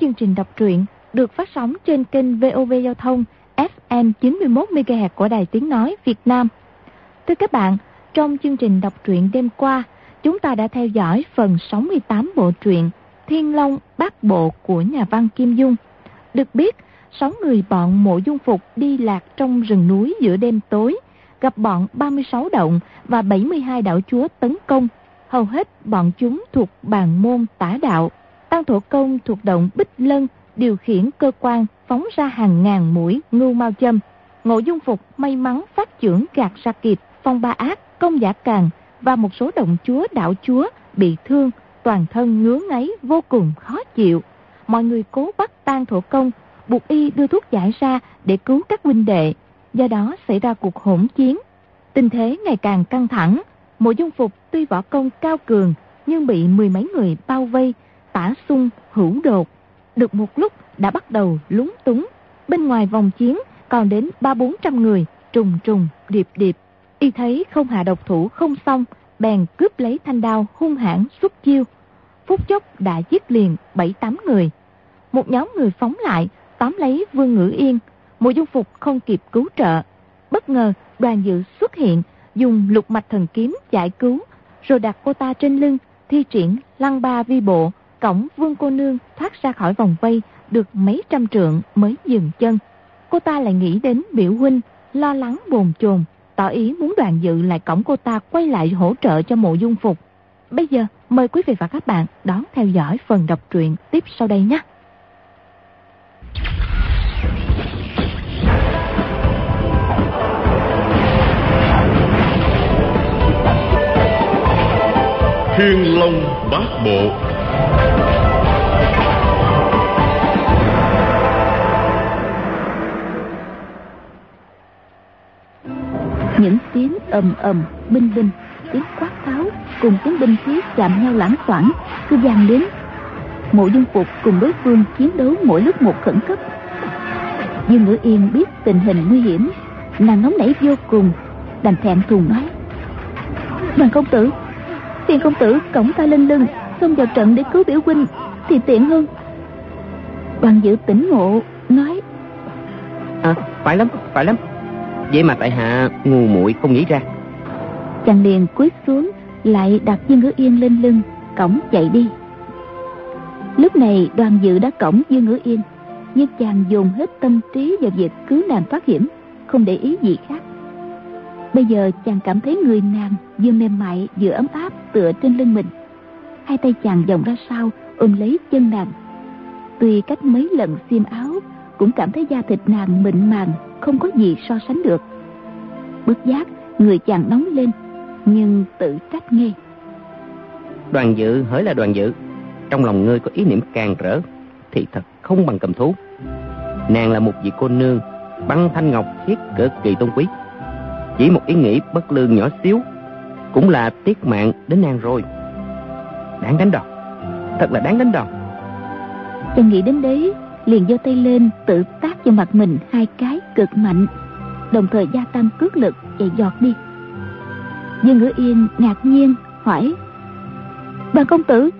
chương trình đọc truyện được phát sóng trên kênh VOV Giao thông FM 91MHz của Đài Tiếng Nói Việt Nam. Thưa các bạn, trong chương trình đọc truyện đêm qua, chúng ta đã theo dõi phần 68 bộ truyện Thiên Long Bát Bộ của nhà văn Kim Dung. Được biết, sáu người bọn mộ dung phục đi lạc trong rừng núi giữa đêm tối, gặp bọn 36 động và 72 đạo chúa tấn công. Hầu hết bọn chúng thuộc bàn môn tả đạo. Tăng thổ công thuộc động Bích Lân điều khiển cơ quan phóng ra hàng ngàn mũi ngưu mau châm. Ngộ dung phục may mắn phát trưởng gạt ra kịp phong ba ác, công giả càng và một số động chúa đạo chúa bị thương, toàn thân ngứa ngáy vô cùng khó chịu. Mọi người cố bắt tan thổ công, buộc y đưa thuốc giải ra để cứu các huynh đệ. Do đó xảy ra cuộc hỗn chiến. Tình thế ngày càng căng thẳng. Mộ dung phục tuy võ công cao cường nhưng bị mười mấy người bao vây, tả sung, hữu đột. Được một lúc đã bắt đầu lúng túng. Bên ngoài vòng chiến còn đến ba bốn trăm người, trùng trùng, điệp điệp. Y thấy không hạ độc thủ không xong, bèn cướp lấy thanh đao hung hãn xuất chiêu. Phút chốc đã giết liền bảy tám người. Một nhóm người phóng lại, tóm lấy Vương Ngữ Yên. Mộ dung phục không kịp cứu trợ. Bất ngờ đoàn dự xuất hiện, dùng lục mạch thần kiếm giải cứu, rồi đặt cô ta trên lưng, thi triển lăng ba vi bộ, cổng vương cô nương thoát ra khỏi vòng vây được mấy trăm trượng mới dừng chân. Cô ta lại nghĩ đến biểu huynh, lo lắng bồn chồn, tỏ ý muốn đoàn dự lại cổng cô ta quay lại hỗ trợ cho mộ dung phục. Bây giờ mời quý vị và các bạn đón theo dõi phần đọc truyện tiếp sau đây nhé. Thiên Long Bát Bộ Những tiếng ầm ầm, binh binh, tiếng quát tháo cùng tiếng binh khí chạm nhau lãng xoảng cứ vang đến. Mộ dung phục cùng đối phương chiến đấu mỗi lúc một khẩn cấp. Dương Ngữ Yên biết tình hình nguy hiểm, nàng nóng nảy vô cùng, đành thẹn thùng nói: bằng công tử, tiền công tử cổng ta lên lưng, xông vào trận để cứu biểu huynh thì tiện hơn." Đoàn dự tỉnh ngộ nói: À, phải lắm, phải lắm. Vậy mà tại hạ ngu muội không nghĩ ra. chàng liền cúi xuống, lại đặt dương ngữ yên lên lưng cổng chạy đi. Lúc này, đoàn dự đã cổng dương ngữ yên, nhưng chàng dồn hết tâm trí vào việc cứu nàng thoát hiểm, không để ý gì khác. Bây giờ chàng cảm thấy người nàng vừa mềm mại, vừa ấm áp tựa trên lưng mình. Hai tay chàng vòng ra sau, ôm lấy chân nàng. Tuy cách mấy lần xiêm áo cũng cảm thấy da thịt nàng mịn màng không có gì so sánh được bất giác người chàng nóng lên nhưng tự trách nghe Đoàn dự hỡi là đoàn dự. Trong lòng ngươi có ý niệm càng rỡ, thì thật không bằng cầm thú. Nàng là một vị cô nương, băng thanh ngọc khiết cực kỳ tôn quý. Chỉ một ý nghĩ bất lương nhỏ xíu, cũng là tiết mạng đến nàng rồi. Đáng đánh đòn, thật là đáng đánh đòn. chàng nghĩ đến đấy liền giơ tay lên tự tác cho mặt mình hai cái cực mạnh. Đồng thời gia tăng cước lực chạy giọt đi. Dương ngữ yên ngạc nhiên hỏi "Bà công tử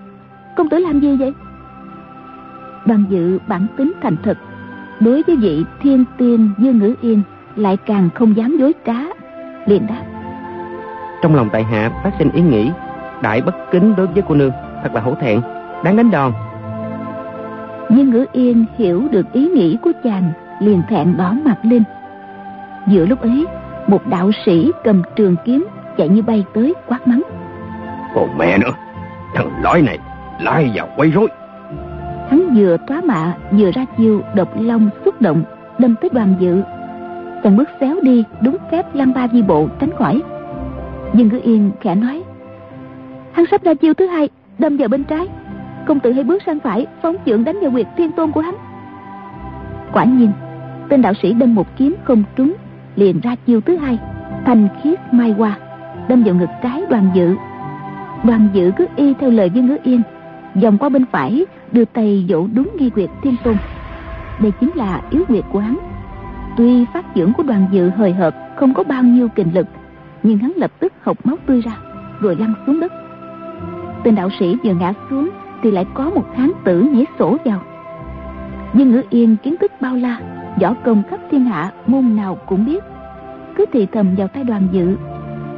công tử làm gì vậy? Đoàn dự bản tính thành thực đối với vị thiên tiên dương ngữ yên lại càng không dám dối trá liền đáp Trong lòng tại hạ phát sinh ý nghĩ, đại bất kính đối với cô nương, thật là hổ thẹn, đáng đánh đòn. Dương Ngữ Yên hiểu được ý nghĩ của chàng liền thẹn đỏ mặt lên. Giữa lúc ấy, một đạo sĩ cầm trường kiếm chạy như bay tới quát mắng. Còn mẹ nữa Thằng lõi này Lai vào quay rối Hắn vừa tóa mạ vừa ra chiêu độc long xúc động đâm tới đoàn dự. Chàng bước xéo đi đúng phép lăng ba di bộ tránh khỏi. Dương Ngữ Yên khẽ nói. Hắn sắp ra chiêu thứ hai đâm vào bên trái. Công tử hãy bước sang phải phóng chưởng đánh vào quyệt thiên tôn của hắn. Quả nhiên, tên đạo sĩ đâm một kiếm không trúng liền ra chiêu thứ hai thanh khiết mai hoa đâm vào ngực trái đoàn dự. Đoàn dự cứ y theo lời với ngữ yên vòng qua bên phải đưa tay dỗ đúng nghi quyệt thiên tôn. Đây chính là yếu quyệt của hắn. Tuy phát dưỡng của đoàn dự hời hợt không có bao nhiêu kình lực nhưng hắn lập tức hộc máu tươi ra rồi lăn xuống đất. Tên đạo sĩ vừa ngã xuống thì lại có một tháng tử nhảy sổ vào. Dương ngữ yên kiến thức bao la, võ công khắp thiên hạ môn nào cũng biết. Cứ thì thầm vào tay đoàn dự,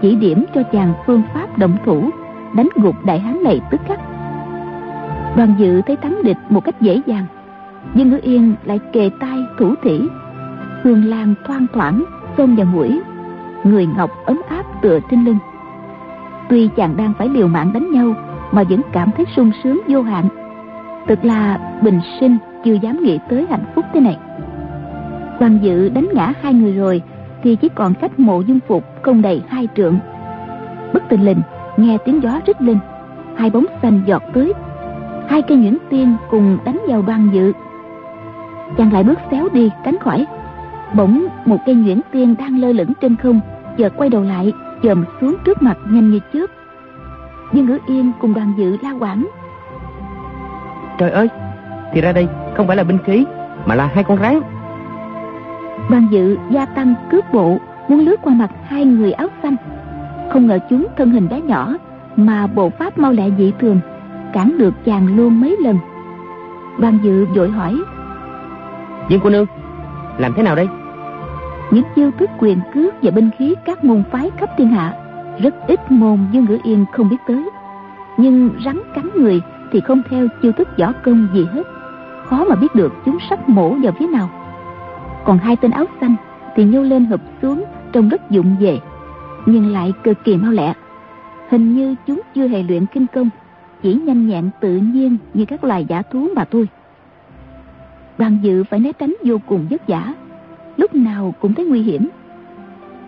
chỉ điểm cho chàng phương pháp động thủ, đánh gục đại hán này tức khắc. Đoàn dự thấy thắng địch một cách dễ dàng, nhưng ngữ yên lại kề tay thủ thỉ. Hương lan thoang thoảng, xông vào mũi, người ngọc ấm áp tựa trên lưng. Tuy chàng đang phải liều mạng đánh nhau mà vẫn cảm thấy sung sướng vô hạn. Thực là bình sinh, chưa dám nghĩ tới hạnh phúc thế này. Hoàng dự đánh ngã hai người rồi, Thì chỉ còn cách mộ dung phục không đầy hai trượng. Bất tình lình, Nghe tiếng gió rít lên, Hai bóng xanh giọt tới. Hai cây nhuyễn tiên cùng đánh vào đoàn dự. Chàng lại bước xéo đi, tránh khỏi. Bỗng một cây nhuyễn tiên đang lơ lửng trên không, Chợt quay đầu lại, chồm xuống trước mặt nhanh như chớp nhưng ngữ yên cùng đoàn dự la quảng. Trời ơi thì ra đây không phải là binh khí mà là hai con rắn. Đoàn dự gia tăng cướp bộ muốn lướt qua mặt hai người áo xanh. Không ngờ chúng thân hình đá nhỏ mà bộ pháp mau lẹ dị thường cản được chàng luôn mấy lần. Đoàn dự vội hỏi viên cô nương làm thế nào đây? Những chiêu thức quyền cước và binh khí các môn phái khắp thiên hạ rất ít môn dương ngữ yên không biết tới. Nhưng rắn cắn người thì không theo chiêu thức võ công gì hết. Khó mà biết được chúng sắp mổ vào phía nào. Còn hai tên áo xanh thì nhô lên hợp xuống trông rất dụng về, nhưng lại cực kỳ mau lẹ. Hình như chúng chưa hề luyện kinh công, chỉ nhanh nhẹn tự nhiên như các loài giả thú mà thôi. Đoàn dự phải né tránh vô cùng vất vả, lúc nào cũng thấy nguy hiểm.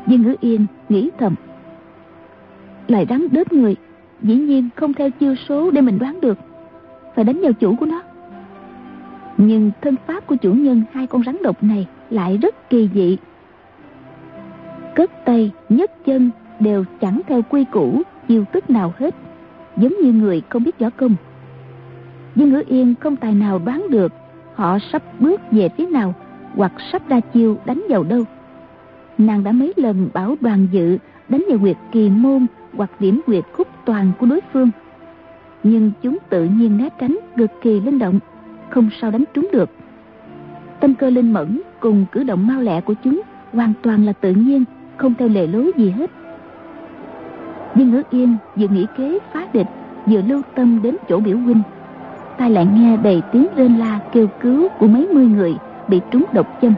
Dương ngữ yên nghĩ thầm lại rắn đớp người. Dĩ nhiên không theo chiêu số để mình đoán được. Phải đánh vào chủ của nó. Nhưng thân pháp của chủ nhân hai con rắn độc này lại rất kỳ dị. Cất tay, nhấc chân đều chẳng theo quy củ, chiêu tức nào hết. Giống như người không biết võ công. Nhưng ngữ yên không tài nào đoán được họ sắp bước về phía nào hoặc sắp ra chiêu đánh vào đâu. Nàng đã mấy lần bảo đoàn dự đánh vào quyệt kỳ môn hoặc điểm quyệt khúc toàn của đối phương. Nhưng chúng tự nhiên né tránh, cực kỳ linh động, không sao đánh trúng được. Tâm cơ linh mẫn cùng cử động mau lẹ của chúng hoàn toàn là tự nhiên, không theo lề lối gì hết. Nhưng ngữ yên vừa nghĩ kế phá địch, vừa lưu tâm đến chỗ biểu huynh, tai lại nghe đầy tiếng rên la kêu cứu của mấy mươi người bị trúng độc châm.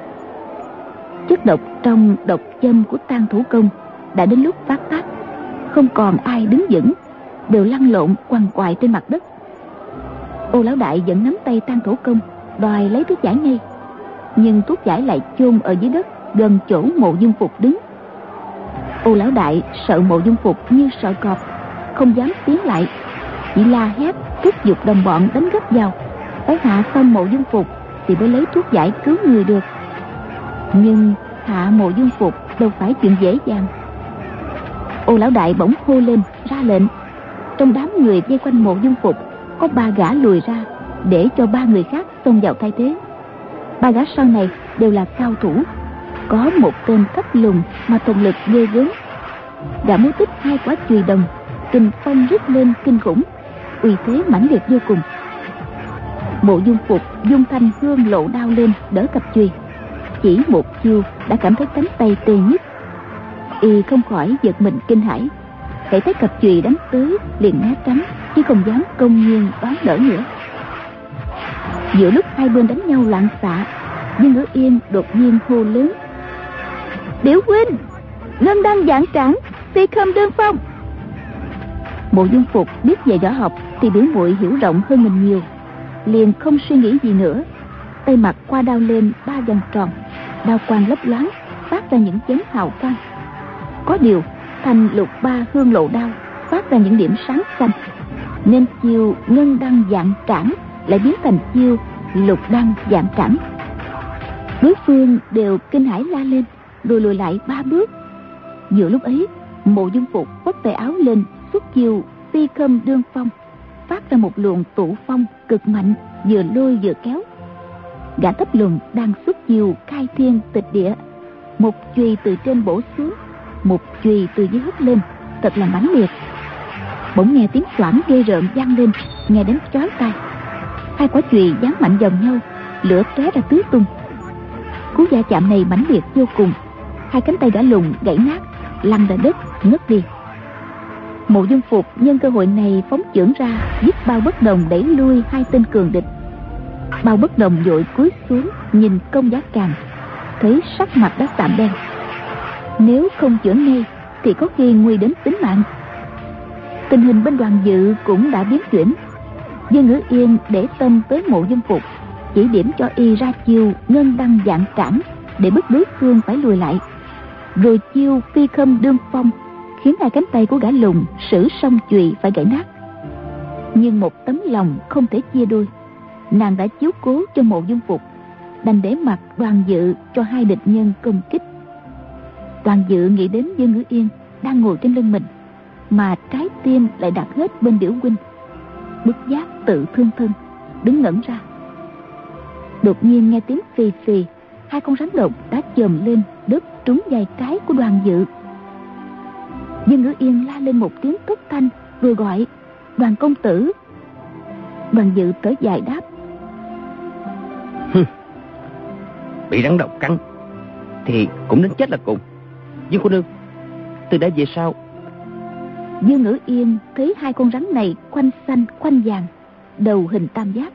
Chất độc trong độc châm của tang thủ công đã đến lúc phát tác không còn ai đứng vững, đều lăn lộn quằn quại trên mặt đất. Ô lão đại vẫn nắm tay tang thủ công, đòi lấy thuốc giải ngay. Nhưng thuốc giải lại chôn ở dưới đất, gần chỗ mộ dung phục đứng. Ô lão đại sợ mộ dung phục như sợ cọp, không dám tiến lại. Chỉ la hét, thúc giục đồng bọn đánh gấp vào. Phải hạ xong mộ dung phục thì mới lấy thuốc giải cứu người được. Nhưng hạ mộ dung phục đâu phải chuyện dễ dàng ô lão đại bỗng hô lên, ra lệnh. Trong đám người vây quanh mộ dung phục, có ba gã lùi ra, để cho ba người khác xông vào thay thế. Ba gã sau này đều là cao thủ, có một tên thất lùng mà thần lực ghê gớm. Gã múa tích hai quả chùy đồng, kinh phong rít lên kinh khủng, uy thế mãnh liệt vô cùng. Mộ dung phục dung thanh hương lộ đao lên, đỡ cặp chùy. Chỉ một chiêu đã cảm thấy cánh tay tê nhức y không khỏi giật mình kinh hãi. Thấy thấy cặp chùy đánh tới liền né tránh, chứ không dám công nhiên đón đỡ nữa. Giữa lúc hai bên đánh nhau loạn xạ, nhưng ngữ yên đột nhiên hô lớn. Điểu huynh, lâm đăng giảng trảng phi khâm đơn phong. Mộ dung phục biết về võ học thì biểu muội hiểu rộng hơn mình nhiều, liền không suy nghĩ gì nữa. Tay mặt qua đao lên ba vòng tròn, đao quang lấp loáng, phát ra những chấn hào quang có điều, thành lục ba hương lộ đao phát ra những điểm sáng xanh. Nên chiêu ngân đăng dạng trảm lại biến thành chiêu lục đăng dạng trảm. Đối phương đều kinh hãi la lên lùi lùi lại ba bước. Giữa lúc ấy, mộ dung phục quất tay áo lên, xuất chiêu phi khâm đương phong, phát ra một luồng tụ phong cực mạnh, vừa lôi vừa kéo. Gã thấp lùn đang xuất chiêu khai thiên tịch địa, một chùy từ trên bổ xuống một chùy từ dưới hất lên, thật là mãnh liệt. Bỗng nghe tiếng xoảng ghê rợn vang lên, nghe đến chói tai. Hai quả chùy dán mạnh vào nhau, lửa tóe ra tứ tung. Cú va chạm này mãnh liệt vô cùng. Hai cánh tay đã lùng gãy nát, lăn ra đất, ngất đi. Mộ dung phục nhân cơ hội này phóng chưởng ra giúp bao bất đồng đẩy lui hai tên cường địch. Bao bất đồng vội cúi xuống, nhìn công giá càng. Thấy sắc mặt đã tạm đen nếu không chữa ngay, thì có khi nguy đến tính mạng. Tình hình bên đoàn dự cũng đã biến chuyển. Dương ngữ yên để tâm tới mộ dung phục, chỉ điểm cho y ra chiêu ngân đăng dạng cảm để bức đối phương phải lùi lại. Rồi chiêu phi khâm đương phong, khiến hai cánh tay của gã lùng, sử song chùy phải gãy nát. Nhưng một tấm lòng không thể chia đôi. Nàng đã chiếu cố cho mộ dung phục, đành để mặt đoàn dự cho hai địch nhân công kích đoàn dự nghĩ đến dương ngữ yên đang ngồi trên lưng mình, mà trái tim lại đặt hết bên biểu huynh. Bức giác tự thương thân, đứng ngẩn ra. Đột nhiên nghe tiếng phì phì, hai con rắn độc đã chồm lên đớp trúng vai trái của đoàn dự. Dương ngữ yên la lên một tiếng thất thanh vừa gọi đoàn công tử. Đoàn dự tới dài đáp bị rắn độc cắn thì cũng đến chết là cùng dương cô nương, từ đã về sau dương ngữ yên thấy hai con rắn này quanh xanh, quanh vàng, đầu hình tam giác.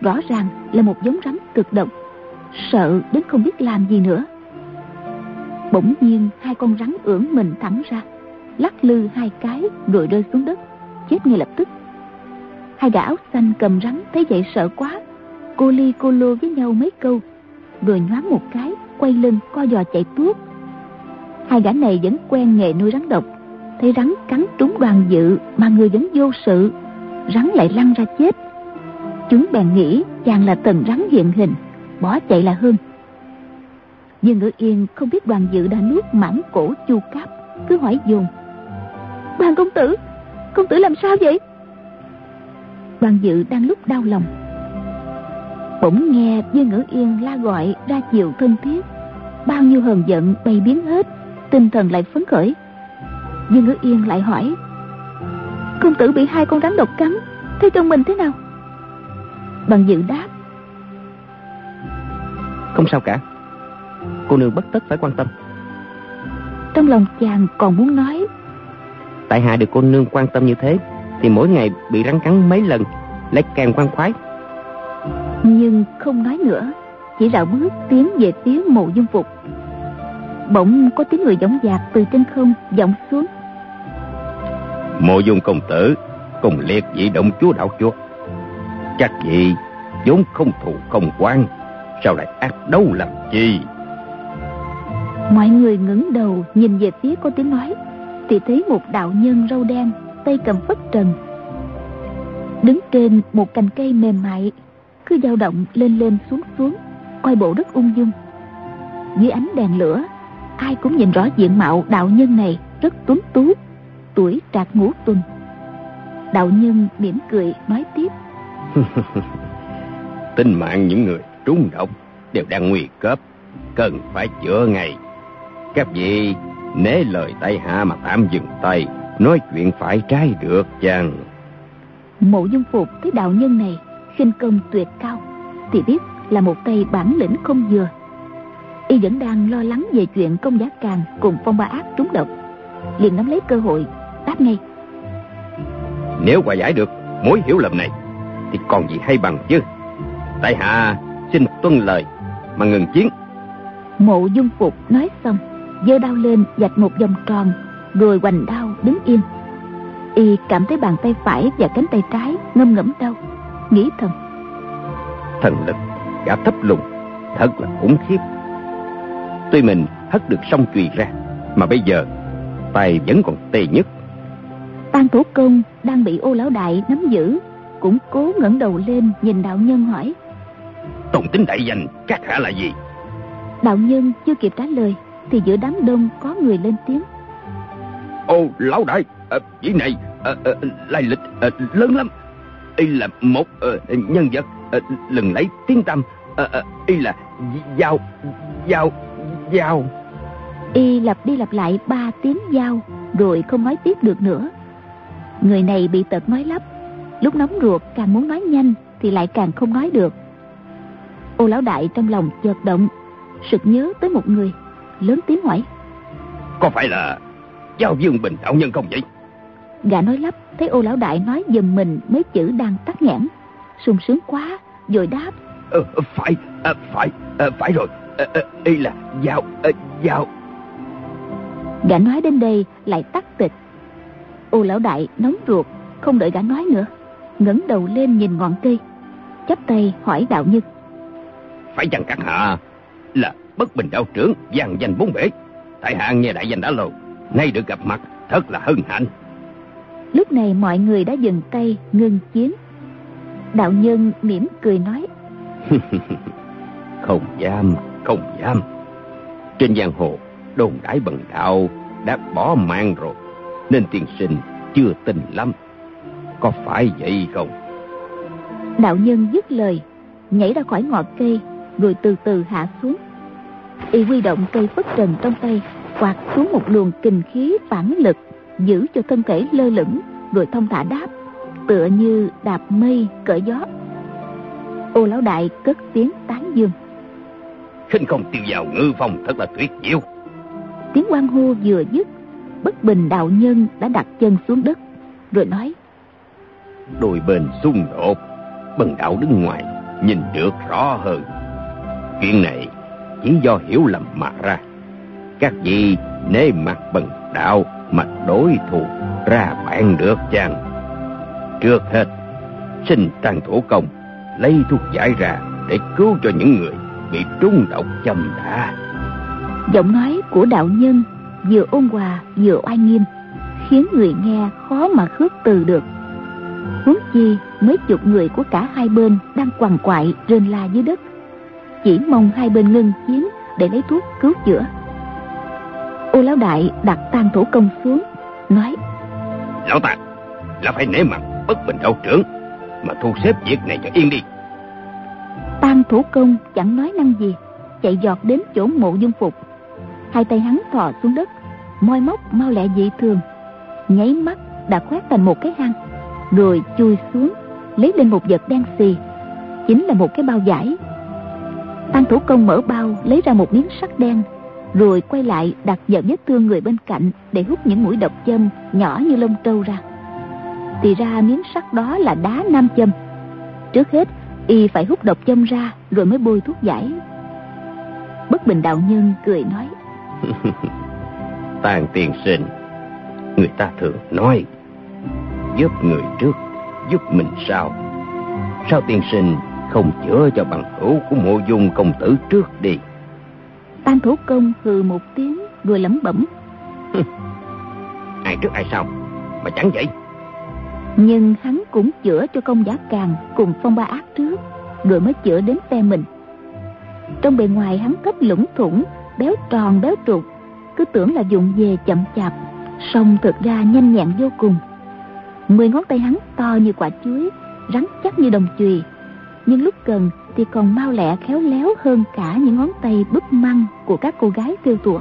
Rõ ràng là một giống rắn cực độc, sợ đến không biết làm gì nữa. Bỗng nhiên hai con rắn ưỡn mình thẳng ra, lắc lư hai cái rồi rơi xuống đất, chết ngay lập tức. Hai gã áo xanh cầm rắn thấy vậy sợ quá, cô ly cô lô với nhau mấy câu, rồi nhoáng một cái quay lưng co giò chạy tuốt hai gã này vẫn quen nghề nuôi rắn độc. Thấy rắn cắn trúng đoàn dự mà người vẫn vô sự, rắn lại lăn ra chết. Chúng bèn nghĩ chàng là tần rắn hiện hình, bỏ chạy là hơn. Dương ngữ yên không biết đoàn dự đã nuốt mãn cổ chu cáp, cứ hỏi dồn. Đoàn công tử công tử làm sao vậy? Đoàn dự đang lúc đau lòng. Bỗng nghe dương ngữ yên la gọi ra chiều thân thiết. Bao nhiêu hờn giận bay biến hết tinh thần lại phấn khởi. Dương ngữ yên lại hỏi công tử bị hai con rắn độc cắn thấy trong mình thế nào? Bằng dự đáp không sao cả. Cô nương bất tất phải quan tâm. Trong lòng chàng còn muốn nói tại hạ được cô nương quan tâm như thế thì mỗi ngày bị rắn cắn mấy lần lại càng quan khoái. Nhưng không nói nữa chỉ rảo bước tiến về phía mộ dung phục bỗng có tiếng người giọng dạc từ trên không vọng xuống. Mộ dung công tử cùng liệt vị động chúa đạo chúa. Chắc gì vốn không thù không quan sao lại ác đấu làm chi? Mọi người ngẩng đầu nhìn về phía có tiếng nói. Thì thấy một đạo nhân râu đen tay cầm phất trần. Đứng trên một cành cây mềm mại cứ dao động lên lên xuống xuống coi bộ rất ung dung. Dưới ánh đèn lửa ai cũng nhìn rõ diện mạo đạo nhân này rất tuấn tú tuổi trạc ngũ tuần. Đạo nhân mỉm cười nói tiếp. Tính mạng những người trúng độc đều đang nguy cấp cần phải chữa ngay. Các vị nể lời tay hạ mà tạm dừng tay nói chuyện phải trái được chăng? Mộ dung phục thấy đạo nhân này khinh công tuyệt cao thì biết là một tay bản lĩnh không vừa y vẫn đang lo lắng về chuyện công giá càng cùng phong ba ác trúng độc. Liền nắm lấy cơ hội đáp ngay. Nếu hòa giải được mối hiểu lầm này thì còn gì hay bằng chứ? Tại hạ xin tuân lời mà ngừng chiến. Mộ dung phục nói xong giơ đao lên dạch một vòng tròn rồi hoành đao đứng yên. Y cảm thấy bàn tay phải và cánh tay trái ngâm ngẫm đau nghĩ thầm. Thần lực gã thấp lùng thật là khủng khiếp tuy mình hất được song chùy ra mà bây giờ tay vẫn còn tê nhất. Ban thủ công đang bị ô lão đại nắm giữ Cũng cố ngẩng đầu lên nhìn đạo nhân hỏi. Tôn tính đại danh các hạ là gì? Đạo nhân chưa kịp trả lời Thì giữa đám đông có người lên tiếng. Ô lão đại à, Vị này à, à, lai lịch à, lớn lắm. Y là một à, nhân vật à, lần lấy tiếng tâm à, à, Y là Giao Giao Giao Y lặp đi lặp lại ba tiếng giao Rồi không nói tiếp được nữa. Người này bị tật nói lắp. Lúc nóng ruột càng muốn nói nhanh thì lại càng không nói được. Ô lão đại trong lòng chợt động sực nhớ tới một người lớn tiếng hỏi. Có phải là Giao Dương Bình đạo nhân không vậy? Gã nói lắp Thấy ô lão đại nói giùm mình mấy chữ đang tắt nhãn sung sướng quá Rồi đáp. Ờ, Phải à, Phải à, Phải rồi Y là Giao à, Giao Gã nói đến đây lại tắt tịch. Ô lão đại nóng ruột Không đợi gã nói nữa. Ngẩng đầu lên nhìn ngọn cây. Chắp tay hỏi đạo nhân phải chăng các hạ là bất bình đạo trưởng vàng danh bốn bể? Tại hạ nghe đại danh đã lâu nay được gặp mặt thật là hân hạnh. Lúc này mọi người đã dừng tay ngưng chiến. Đạo nhân mỉm cười nói. Không dám không dám. Trên giang hồ, đồn đãi bần đạo đã bỏ mạng rồi, nên tiền sinh chưa tin lắm. Có phải vậy không? Đạo nhân dứt lời, nhảy ra khỏi ngọn cây, rồi từ từ hạ xuống. Y huy động cây phất trần trong tay, quạt xuống một luồng kình khí phản lực, giữ cho thân thể lơ lửng, rồi thông thả đáp, tựa như đạp mây cởi gió. Ô lão đại cất tiếng tán dương khinh không tiêu vào ngư phong thật là tuyệt diệu. Tiếng quan hô vừa dứt bất bình đạo nhân đã đặt chân xuống đất rồi nói đôi bên xung đột bần đạo đứng ngoài nhìn được rõ hơn. Chuyện này chỉ do hiểu lầm mà ra. Các vị nể mặt bần đạo mà đối thủ ra bạn được chăng? Trước hết xin trang thủ công lấy thuốc giải ra để cứu cho những người bị trúng độc châm đã. Giọng nói của đạo nhân vừa ôn hòa vừa oai nghiêm khiến người nghe khó mà khước từ được. Huống chi mấy chục người của cả hai bên đang quằn quại rên la dưới đất. Chỉ mong hai bên ngưng chiến để lấy thuốc cứu chữa. Ô lão đại đặt tang thủ công xuống nói lão ta là phải nể mặt bất bình đạo trưởng mà thu xếp việc này cho yên đi tam thủ công chẳng nói năng gì, chạy giọt đến chỗ mộ dung phục. Hai tay hắn thò xuống đất, moi móc mau lẹ dị thường. Nháy mắt đã khoét thành một cái hang, rồi chui xuống, lấy lên một vật đen xì, chính là một cái bao vải. Tam thủ công mở bao, lấy ra một miếng sắt đen, Rồi quay lại đặt vào vết thương người bên cạnh Để hút những mũi độc châm nhỏ như lông trâu ra. Thì ra miếng sắt đó là đá nam châm. Trước hết y phải hút độc châm ra Rồi mới bôi thuốc giải. Bất bình đạo nhân cười nói Tàn tiền sinh Người ta thường nói Giúp người trước Giúp mình sau. Sao tiền sinh không chữa cho bằng hữu của mộ dung công tử trước đi? Tam thủ công hừ một tiếng rồi lẩm bẩm ai trước ai sau mà chẳng vậy. Nhưng hắn cũng chữa cho công giá càng cùng phong ba ác trước rồi mới chữa đến phe mình. Trong bề ngoài hắn cấp lũng thủng, béo tròn, béo trục cứ tưởng là dụng về chậm chạp, song thực ra nhanh nhẹn vô cùng. Mười ngón tay hắn to như quả chuối, rắn chắc như đồng chùy, nhưng lúc cần thì còn mau lẹ khéo léo hơn cả những ngón tay búp măng của các cô gái kêu tùa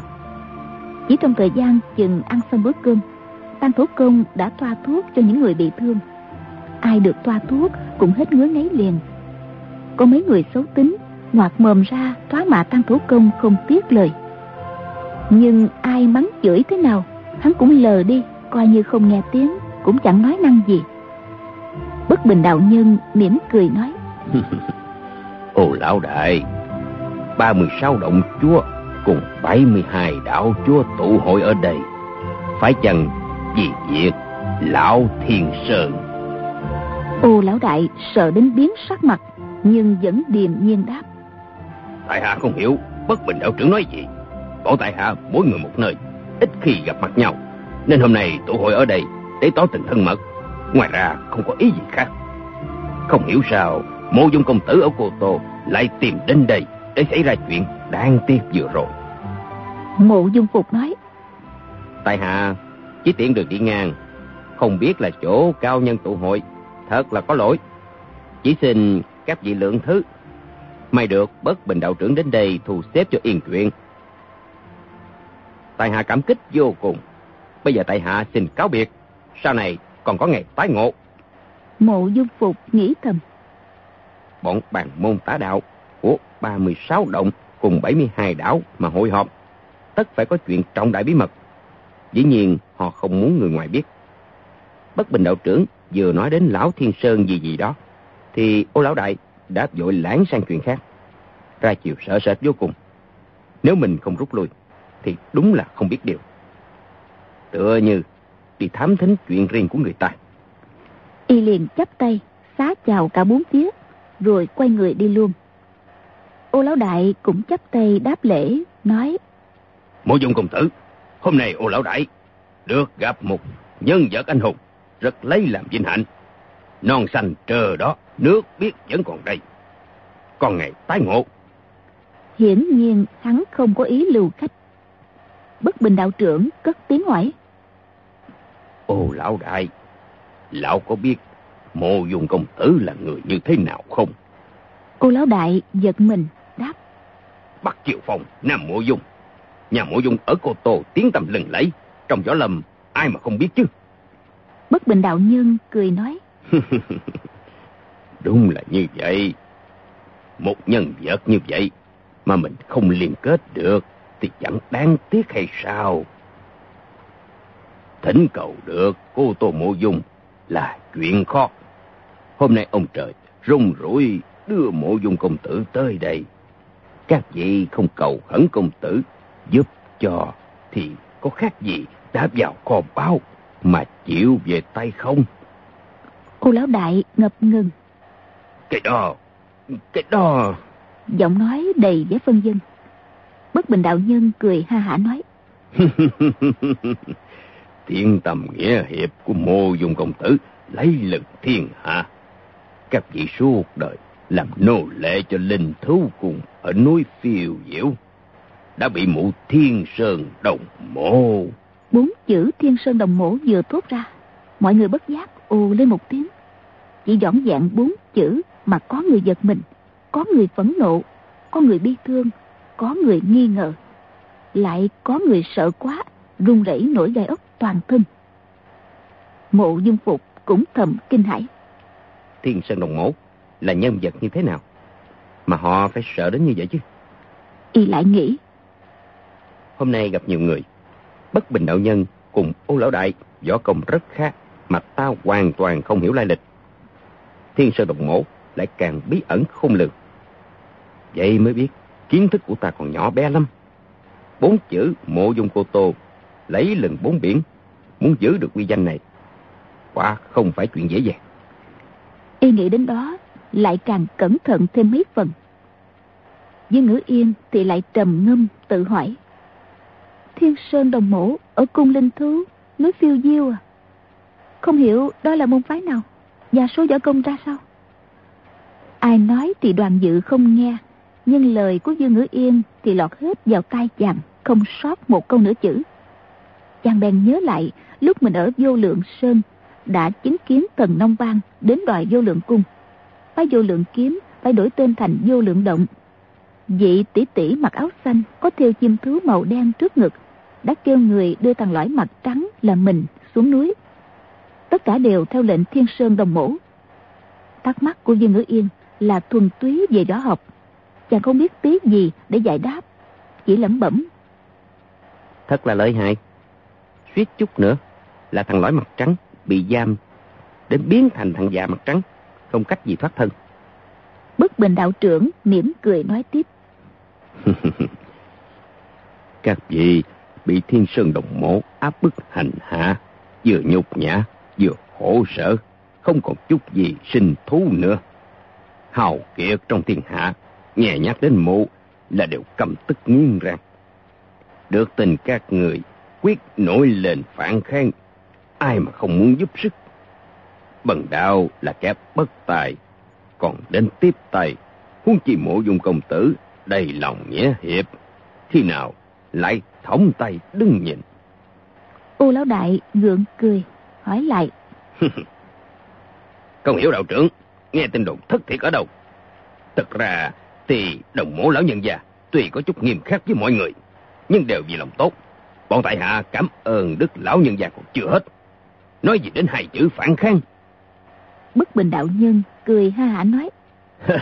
chỉ trong thời gian chừng ăn xong bữa cơm tăng thổ công đã thoa thuốc cho những người bị thương ai được toa thuốc cũng hết ngứa ngáy liền. Có mấy người xấu tính, ngoạc mồm ra thoá mạ tăng thủ công không tiếc lời. Nhưng ai mắng chửi thế nào, hắn cũng lờ đi, coi như không nghe tiếng, cũng chẳng nói năng gì. Bất bình đạo nhân mỉm cười nói, "Ô lão đại 36 động chúa Cùng 72 đạo chúa tụ hội ở đây. Phải chăng vì việc Lão Thiên Sơn Ô lão đại sợ đến biến sắc mặt Nhưng vẫn điềm nhiên đáp. Tại hạ không hiểu Bất bình đạo trưởng nói gì. Bọn tại hạ mỗi người một nơi Ít khi gặp mặt nhau. Nên hôm nay tụ hội ở đây Để tỏ tình thân mật. Ngoài ra không có ý gì khác. Không hiểu sao Mộ dung công tử ở Cô Tô lại tìm đến đây để xảy ra chuyện đáng tiếc vừa rồi. Mộ dung phục nói. Tại hạ chỉ tiện được đi ngang, không biết là chỗ cao nhân tụ hội, thật là có lỗi. Chỉ xin các vị lượng thứ. May được bất bình đạo trưởng đến đây thu xếp cho yên chuyện. Tại hạ cảm kích vô cùng. Bây giờ tại hạ xin cáo biệt. Sau này còn có ngày tái ngộ. Mộ dung phục nghĩ thầm. Bọn bàn môn tả đạo của 36 động cùng 72 đảo mà hội họp. Tất phải có chuyện trọng đại bí mật. Dĩ nhiên họ không muốn người ngoài biết. Bất bình đạo trưởng vừa nói đến lão thiên sơn gì gì đó. Thì ô lão đại đã vội lãng sang chuyện khác. Ra chiều sợ sệt vô cùng. Nếu mình không rút lui thì đúng là không biết điều. Tựa như đi thám thính chuyện riêng của người ta. Y liền chắp tay, xá chào cả bốn phía, rồi quay người đi luôn. Ô lão đại cũng chắp tay đáp lễ, nói. Mộ dung công tử, hôm nay ô lão đại được gặp một nhân vật anh hùng, rất lấy làm vinh hạnh. Non xanh trờ đó, nước biết vẫn còn đây. Còn ngày tái ngộ. Hiển nhiên hắn không có ý lưu khách. Bất bình đạo trưởng cất tiếng hỏi. Ô lão đại, lão có biết mộ dung công tử là người như thế nào không? Ô lão đại giật mình, đáp. Bắc Triều Phong, Nam Mộ Dung. Nhà Mộ Dung ở Cô Tô tiếng tầm lừng lẫy. Trong gió lầm, ai mà không biết chứ? Bất bình đạo nhân cười nói. Đúng là như vậy. Một nhân vật như vậy mà mình không liên kết được thì chẳng đáng tiếc hay sao? Thỉnh cầu được, cô Tô Mộ Dung, là chuyện khó. Hôm nay ông trời rung rủi đưa mộ dung công tử tới đây. Các vị không cầu khẩn công tử giúp cho thì có khác gì đã vào kho báo mà chịu về tay không? Cô lão đại ngập ngừng. Cái đó, cái đó... Giọng nói đầy vẻ phân dân. Bất bình đạo nhân cười ha hả nói. Thiên tầm nghĩa hiệp của mô dung công tử lấy lực thiên hạ. Các vị suốt đời làm nô lệ cho linh thú cùng ở núi phiêu diễu. Đã bị mụ thiên sơn đồng mộ. Bốn chữ thiên sơn đồng mộ vừa thốt ra. Mọi người bất giác ồ lên một tiếng. Chỉ dõn dạn bốn chữ mà có người giật mình, có người phẫn nộ, có người bi thương, có người nghi ngờ. Lại có người sợ quá, run rẩy nổi gai ốc toàn thân. Mộ dung phục cũng thầm kinh hãi. Thiên Sơn Đồng Mộ là nhân vật như thế nào? Mà họ phải sợ đến như vậy chứ? Y lại nghĩ. Hôm nay gặp nhiều người. Bất bình đạo nhân cùng ô lão đại, võ công rất khác mà ta hoàn toàn không hiểu lai lịch. Thiên Sơn Đồng mổ lại càng bí ẩn khôn lường. Vậy mới biết kiến thức của ta còn nhỏ bé lắm. Bốn chữ mộ dung cô tô lấy lần bốn biển, muốn giữ được quy danh này. Quả không phải chuyện dễ dàng. Y nghĩ đến đó lại càng cẩn thận thêm mấy phần. Dương ngữ yên thì lại trầm ngâm tự hỏi. Thiên Sơn Đồng Mổ ở cung linh thú, núi phiêu diêu à? Không hiểu đó là môn phái nào, và số võ công ra sao? Ai nói thì đoàn dự không nghe, nhưng lời của Dương Ngữ Yên thì lọt hết vào tai chàng, không sót một câu nửa chữ. Chàng bèn nhớ lại lúc mình ở vô lượng sơn đã chứng kiến thần nông Bang đến đòi vô lượng cung. Phái vô lượng kiếm phải đổi tên thành vô lượng động. Vị tỷ tỷ mặc áo xanh có theo chim thú màu đen trước ngực đã kêu người đưa thằng lõi mặt trắng là mình xuống núi. Tất cả đều theo lệnh thiên sơn đồng mổ. Thắc mắc của Dương Ngữ Yên là thuần túy về võ học. Chàng không biết tí gì để giải đáp. Chỉ lẩm bẩm. Thật là lợi hại. Suýt chút nữa là thằng lõi mặt trắng bị giam đến biến thành thằng già mặt trắng, không cách gì thoát thân. Bất bình đạo trưởng mỉm cười nói tiếp. Các vị bị thiên sơn đồng mộ áp bức hành hạ, vừa nhục nhã, vừa khổ sở, không còn chút gì sinh thú nữa. Hào kiệt trong thiên hạ, nghe nhắc đến mộ là đều cầm tức nghiêng răng. Được tình các người quyết nổi lên phản kháng ai mà không muốn giúp sức. Bần đạo là kẻ bất tài, còn đến tiếp tay, huống chi mộ dung công tử, đầy lòng nghĩa hiệp. Khi nào lại thống tay đứng nhìn. U lão đại gượng cười, hỏi lại. không hiểu đạo trưởng, nghe tin đồn thất thiệt ở đâu? Thật ra thì đồng mộ lão nhân già tuy có chút nghiêm khắc với mọi người, nhưng đều vì lòng tốt. Bọn tại hạ cảm ơn đức lão nhân già còn chưa hết. Nói gì đến hai chữ phản kháng. Bất bình đạo nhân cười ha hả nói.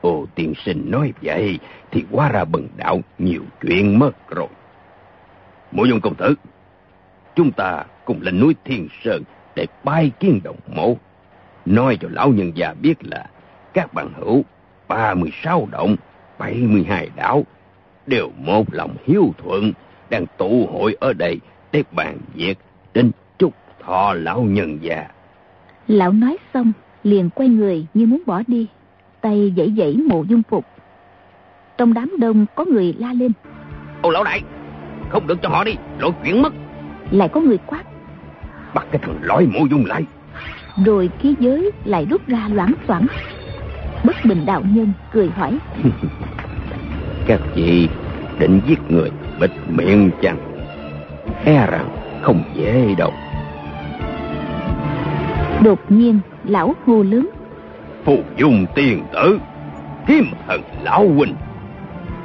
Ồ tiên sinh nói vậy thì quá ra bần đạo nhiều chuyện mất rồi. Mộ dung công tử, chúng ta cùng lên núi Thiên Sơn để bay kiến đồng mộ. Nói cho lão nhân già biết là các bạn hữu 36 động, 72 đảo đều một lòng hiếu thuận đang tụ hội ở đây để bàn việc đến chúc thọ lão nhân già. Lão nói xong liền quay người như muốn bỏ đi tay dãy dãy mộ dung phục. Trong đám đông có người la lên. Ô lão đại không được cho họ đi lộ chuyện mất. Lại có người quát. Bắt cái thằng lõi mộ dung lại. Rồi khí giới lại rút ra loãng xoảng. Bất bình đạo nhân cười hỏi. Các vị định giết người bịt miệng chăng? E rằng không dễ đâu. Đột nhiên lão hô lớn phù dung tiền tử kiếm thần lão huynh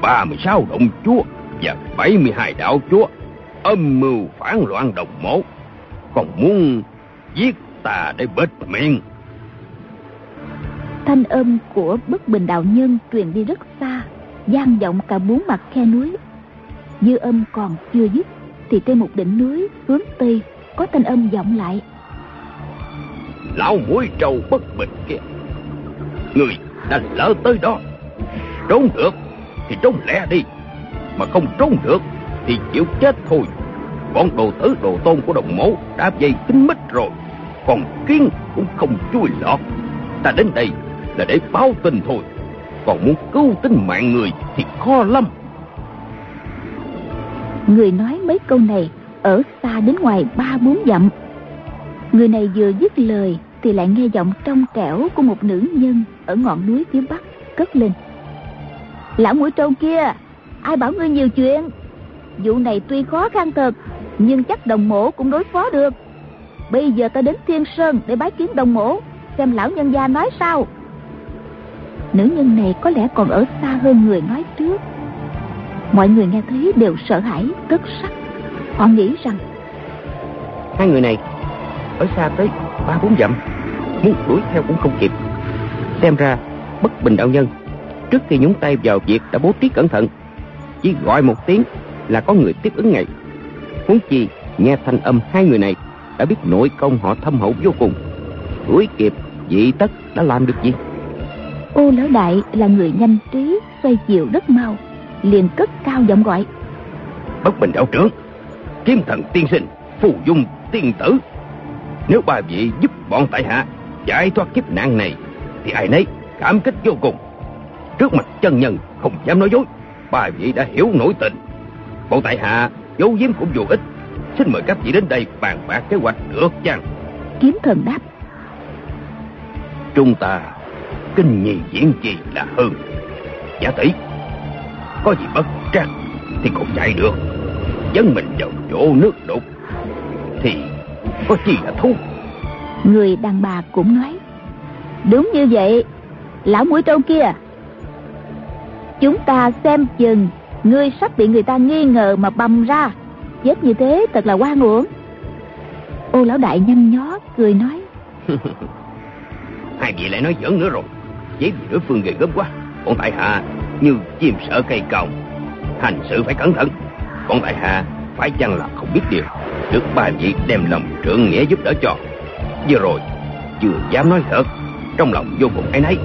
ba mươi sáu động chúa và bảy mươi hai đạo chúa âm mưu phản loạn đồng mộ còn muốn giết ta để bịt miệng. Thanh âm của bất bình đạo nhân truyền đi rất xa gian vọng cả bốn mặt khe núi. Dư âm còn chưa dứt thì trên một đỉnh núi hướng tây có thanh âm vọng lại. Lão mũi trâu bất bình kia người đã lỡ tới đó. Trốn được thì trốn lẹ đi, mà không trốn được thì chịu chết thôi. Bọn đồ tử đồ tôn của đồng mố đã dây kín mít rồi, còn kiến cũng không chui lọt. Ta đến đây là để báo tin thôi, còn muốn cứu tính mạng người thì khó lắm. Người nói mấy câu này ở xa đến ngoài ba bốn dặm. Người này vừa dứt lời thì lại nghe giọng trong trẻo của một nữ nhân ở ngọn núi phía bắc cất lên. Lão mũi trâu kia, ai bảo ngươi nhiều chuyện? Vụ này tuy khó khăn thật, nhưng chắc đồng mổ cũng đối phó được. Bây giờ ta đến thiên sơn để bái kiến đồng mổ xem lão nhân gia nói sao. Nữ nhân này có lẽ còn ở xa hơn người nói trước. Mọi người nghe thấy đều sợ hãi, cất sắc. Họ nghĩ rằng, hai người này ở xa tới ba bốn dặm muốn đuổi theo cũng không kịp. Xem ra bất bình đạo nhân trước khi nhúng tay vào việc đã bố trí cẩn thận chỉ gọi một tiếng là có người tiếp ứng ngay. Huống chi nghe thanh âm hai người này đã biết nội công họ thâm hậu vô cùng. Đuổi kịp dị tất đã làm được gì? Ô lão đại là người nhanh trí xoay chiều rất mau liền cất cao giọng gọi. Bất bình đạo trưởng kiếm thần tiên sinh phù dung tiên tử nếu ba vị giúp bọn tại hạ giải thoát kiếp nạn này thì ai nấy cảm kích vô cùng. Trước mặt chân nhân không dám nói dối ba vị đã hiểu nổi tình. Bọn tại hạ giấu giếm cũng vô ích. Xin mời các vị đến đây bàn bạc kế hoạch được chăng? Kiếm thần đáp. Chúng ta kinh nhì diễn gì là hơn. Giả tỷ có gì bất trắc thì còn chạy được. Dẫn mình vào chỗ nước đục thì có chi là thú. Người đàn bà cũng nói đúng như vậy lão mũi trâu kia chúng ta xem chừng ngươi sắp bị người ta nghi ngờ mà bầm ra chết như thế thật là hoa uổng. Ô lão đại nhăn nhó cười nói hai vị lại nói giỡn nữa rồi. Giấy vì đối phương ghê gớm quá. Bọn tại hạ như chim sợ cây còng hành sự phải cẩn thận. Bọn tại hạ phải chăng là không biết điều được ba vị đem lòng trượng nghĩa giúp đỡ cho. Vừa rồi chưa dám nói thật trong lòng vô cùng áy náy.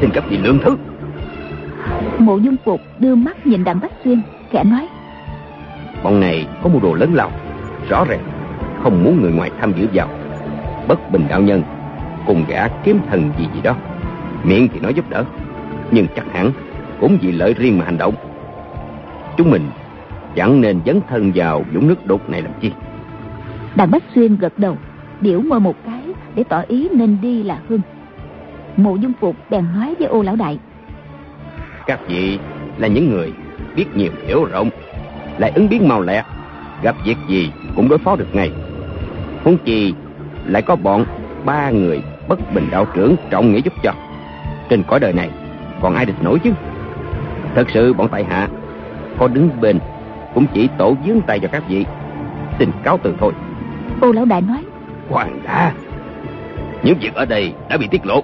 Xin các vị lượng thứ. Mộ dung phục đưa mắt nhìn đặng bách xuyên kẻ nói. Bọn này có mưu đồ lớn lao rõ ràng không muốn người ngoài tham dự vào. Bất bình đạo nhân cùng gã kiếm thần gì gì đó miệng thì nói giúp đỡ nhưng chắc hẳn cũng vì lợi riêng mà hành động. Chúng mình chẳng nên dấn thân vào vũng nước đục này làm chi Đàn bách xuyên gật đầu điểu môi một cái để tỏ ý nên đi là hơn mộ dung phục bèn nói với ô lão đại. Các vị là những người biết nhiều hiểu rộng, lại ứng biến mau lẹ, gặp việc gì cũng đối phó được ngay. Huống chi lại có bọn ba người bất bình đạo trưởng trọng nghĩa giúp cho. Trên cõi đời này, còn ai địch nổi chứ? Thật sự bọn tại hạ có đứng bên cũng chỉ tổ dướng tay cho các vị, xin cáo từ thôi ô lão đại nói hoàng đã Những việc ở đây đã bị tiết lộ.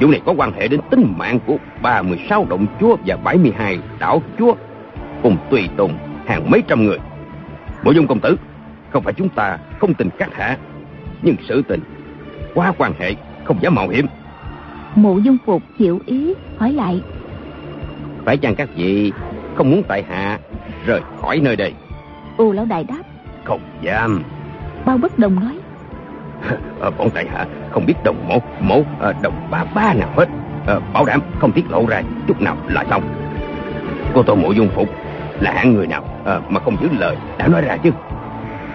Vụ này có quan hệ đến tính mạng của 36 động chúa và 72 đảo chúa. Cùng tùy tùng hàng mấy trăm người. Mộ dung công tử, không phải chúng ta không tin các hạ. Nhưng sự tình quá quan hệ, không dám mạo hiểm. Mộ dung phục hiểu ý, hỏi lại. Phải chăng các vị không muốn tại hạ rời khỏi nơi đây? Ô lão đại đáp. Không dám. Bao bất đồng nói. à, bọn tại hạ không biết đồng mộ, mộ à, đồng ba ba nào hết. À, bảo đảm không tiết lộ ra chút nào là xong. Cô tô mộ dung phục là hạng người nào à, mà không giữ lời đã nói ra chứ.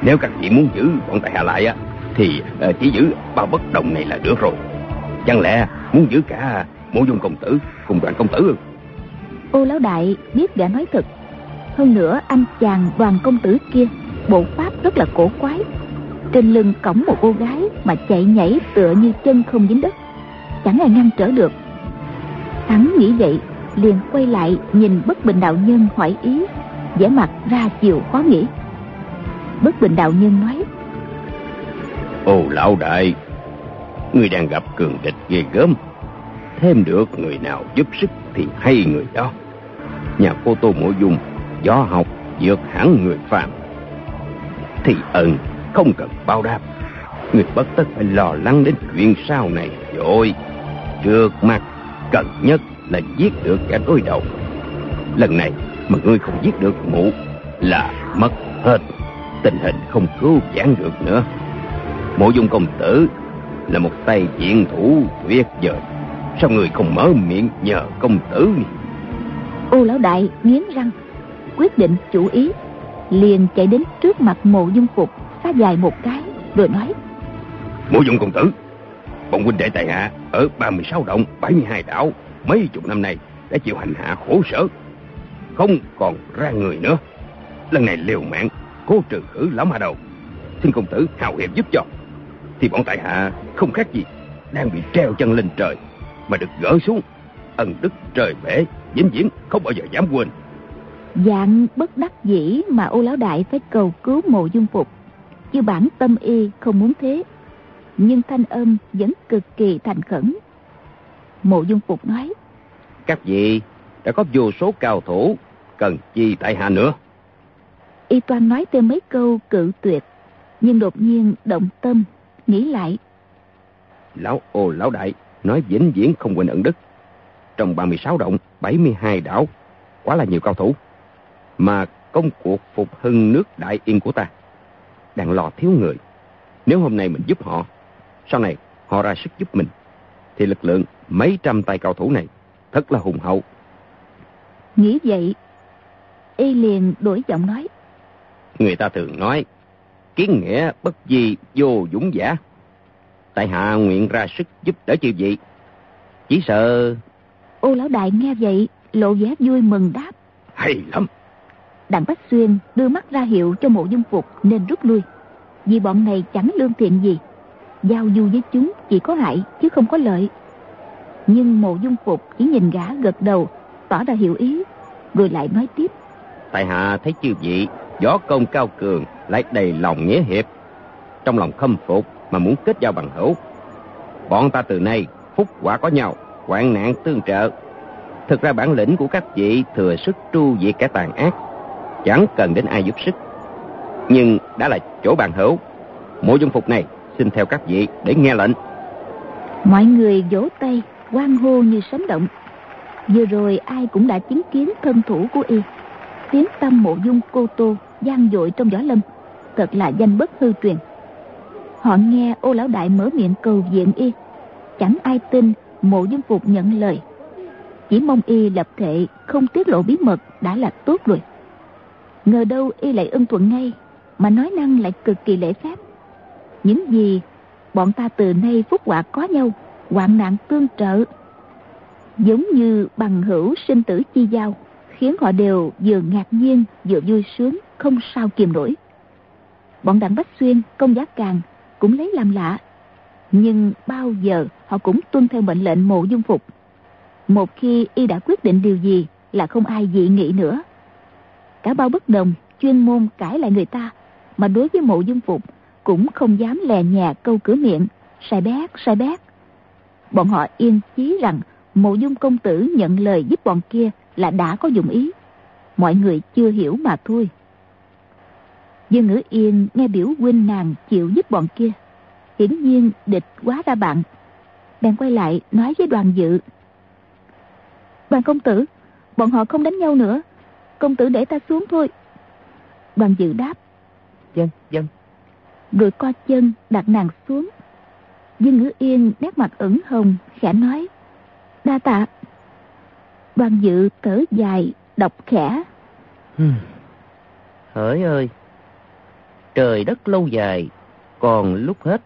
Nếu các vị muốn giữ bọn tại hạ lại á, thì à, chỉ giữ bao bất đồng này là được rồi. Chẳng lẽ muốn giữ cả mộ dung công tử cùng đoàn công tử Ô lão đại biết gã nói thật. Hơn nữa anh chàng đoàn công tử kia bộ pháp rất là cổ quái. Trên lưng cõng một cô gái mà chạy nhảy tựa như chân không dính đất. Chẳng ai ngăn trở được. Hắn nghĩ vậy, liền quay lại nhìn bất bình đạo nhân hỏi ý, vẻ mặt ra chiều khó nghĩ bất bình đạo nhân nói, "Ô lão đại người đang gặp cường địch ghê gớm thêm được người nào giúp sức thì hay người đó nhà cô tô mộ dung, gió học vượt hẳn người phàm thì ẩn." Không cần bao đáp. Người bất tất phải lo lắng đến chuyện sau này. Rồi, trước mặt cần nhất là giết được kẻ đối đầu. Lần này mà ngươi không giết được mụ là mất hết. Tình hình không cứu vãn được nữa. Mộ dung công tử là một tay diện thủ tuyệt vời sao người không mở miệng nhờ công tử ô lão đại nghiến răng, quyết định chủ ý, liền chạy đến trước mặt mộ dung phục xá dài một cái rồi nói. Mộ dung công tử bọn huynh đệ tài hạ ở 36 động 72 đảo mấy chục năm nay đã chịu hành hạ khổ sở không còn ra người nữa. Lần này liều mạng cố trừ khử lão ma đầu. Xin công tử hào hiệp giúp cho. Thì bọn tại hạ không khác gì đang bị treo chân lên trời mà được gỡ xuống ân đức trời bể vĩnh viễn không bao giờ dám quên. Dạng bất đắc dĩ mà ô lão đại phải cầu cứu mộ dung phục chứ bản tâm y không muốn thế nhưng thanh âm vẫn cực kỳ thành khẩn. Mộ dung phục nói các vị đã có vô số cao thủ cần chi tại hạ nữa. Y toan nói thêm mấy câu cự tuyệt nhưng đột nhiên động tâm nghĩ lại. Lão ô lão đại nói vĩnh viễn không quên ẩn đức. Trong 36 động 72 đảo quá là nhiều cao thủ. Mà công cuộc phục hưng nước đại yên của ta đang lo thiếu người. Nếu hôm nay mình giúp họ sau này họ ra sức giúp mình thì lực lượng mấy trăm tay cao thủ này thật là hùng hậu. Nghĩ vậy y liền đổi giọng nói. Người ta thường nói kiến nghĩa bất di vô dũng giả. Tại hạ nguyện ra sức giúp đỡ chư vị. Chỉ sợ ô lão đại nghe vậy lộ vẻ vui mừng đáp. Hay lắm đặng bách xuyên đưa mắt ra hiệu cho mộ dung phục nên rút lui. Vì bọn này chẳng lương thiện gì. Giao du với chúng chỉ có hại chứ không có lợi. Nhưng mộ dung phục chỉ nhìn gã gật đầu, tỏ ra hiểu ý, rồi lại nói tiếp. Tại hạ thấy chư vị, võ công cao cường, lại đầy lòng nghĩa hiệp. Trong lòng khâm phục mà muốn kết giao bằng hữu. Bọn ta từ nay phúc quả có nhau, hoạn nạn tương trợ. Thực ra bản lĩnh của các vị thừa sức tru diệt kẻ tàn ác chẳng cần đến ai giúp sức. Nhưng đã là chỗ bàn hữu. Mộ dung phục này xin theo các vị để nghe lệnh. Mọi người vỗ tay quan hô như sấm động. Vừa rồi ai cũng đã chứng kiến thân thủ của y. Tiếng tâm mộ dung cô tô gian dội trong gió lâm. Thật là danh bất hư truyền. Họ nghe ô lão đại mở miệng cầu viện y. Chẳng ai tin mộ dung phục nhận lời. Chỉ mong y lập thệ không tiết lộ bí mật đã là tốt rồi ngờ đâu y lại ưng thuận ngay, mà nói năng lại cực kỳ lễ phép. Những gì bọn ta từ nay phúc họa có nhau, hoạn nạn tương trợ. Giống như bằng hữu sinh tử chi giao, khiến họ đều vừa ngạc nhiên vừa vui sướng, không sao kiềm nổi. Bọn đặng bách xuyên, công giá càng cũng lấy làm lạ, nhưng bao giờ họ cũng tuân theo mệnh lệnh mộ dung phục. Một khi y đã quyết định điều gì là không ai dị nghị nữa cả bao bất đồng chuyên môn cãi lại người ta mà đối với mộ dung phục cũng không dám lè nhà câu cửa miệng sai bét, sai bét. Bọn họ yên chí rằng mộ dung công tử nhận lời giúp bọn kia là đã có dụng ý. Mọi người chưa hiểu mà thôi. Dương Ngữ Yên nghe biểu huynh nàng chịu giúp bọn kia. Hiển nhiên địch quá ra bạn. Bèn quay lại nói với đoàn dự. Đoàn công tử, bọn họ không đánh nhau nữa. Công tử để ta xuống thôi. Đoàn dự đáp. Dân, dân. Rồi co chân đặt nàng xuống. Dương Ngữ Yên nét mặt ửng hồng, khẽ nói. Đa tạ. Đoàn dự thở dài, đọc khẽ. Hỡi ơi, trời đất lâu dài, còn lúc hết,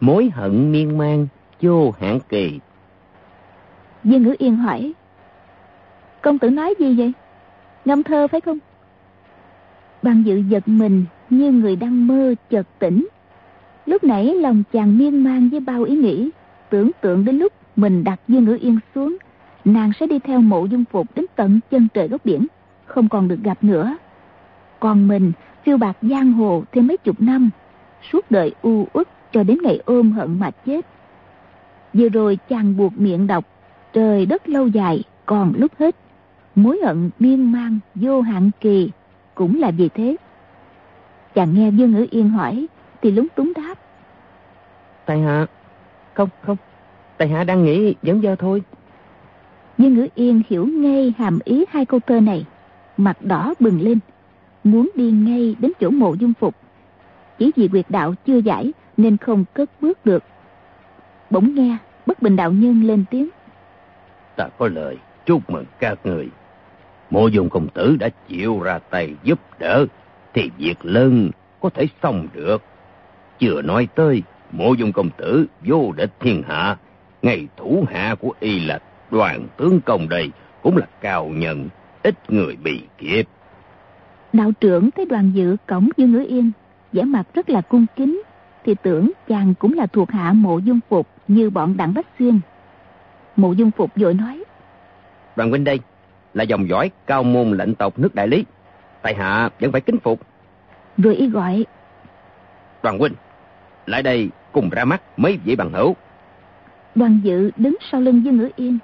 mối hận miên man, vô hạn kỳ. Dương Ngữ Yên hỏi. Công tử nói gì vậy? Ngâm thơ phải không? bằng dự giật mình như người đang mơ chợt tỉnh. Lúc nãy lòng chàng miên man với bao ý nghĩ, tưởng tượng đến lúc mình đặt Dương Ngữ Yên xuống, nàng sẽ đi theo mộ dung phục đến tận chân trời góc biển, không còn được gặp nữa. Còn mình, phiêu bạc giang hồ thêm mấy chục năm, suốt đời u uất cho đến ngày ôm hận mà chết. Vừa rồi chàng buộc miệng đọc, trời đất lâu dài, còn lúc hết, mối hận miên man vô hạn kỳ, cũng là vì thế. Chàng nghe Dương Ngữ Yên hỏi, thì lúng túng đáp. Tại hạ, không, không, tại hạ đang nghĩ dẫn dơ thôi. Dương Ngữ Yên hiểu ngay hàm ý hai câu thơ này, mặt đỏ bừng lên, muốn đi ngay đến chỗ mộ dung phục. Chỉ vì quyệt đạo chưa giải nên không cất bước được. Bỗng nghe bất bình đạo nhân lên tiếng. Ta có lời chúc mừng các người. Mộ dung công tử đã chịu ra tay giúp đỡ, thì việc lớn có thể xong được. Chưa nói tới, mộ dung công tử vô địch thiên hạ, ngày thủ hạ của y là đoàn tướng công đây, cũng là cao nhân, ít người bị kiếp. Đạo trưởng thấy đoàn dự cổng Dương Ngữ Yên, vẻ mặt rất là cung kính, thì tưởng chàng cũng là thuộc hạ mộ dung phục như bọn đặng Bách Xuyên. Mộ dung phục vội nói. Đoàn huynh đây là dòng dõi cao môn lệnh tộc nước đại lý. Tại hạ vẫn phải kính phục. Rồi y gọi. Đoàn huynh, lại đây cùng ra mắt mấy vị bằng hữu. Đoàn dự đứng sau lưng Dương Ngữ Yên,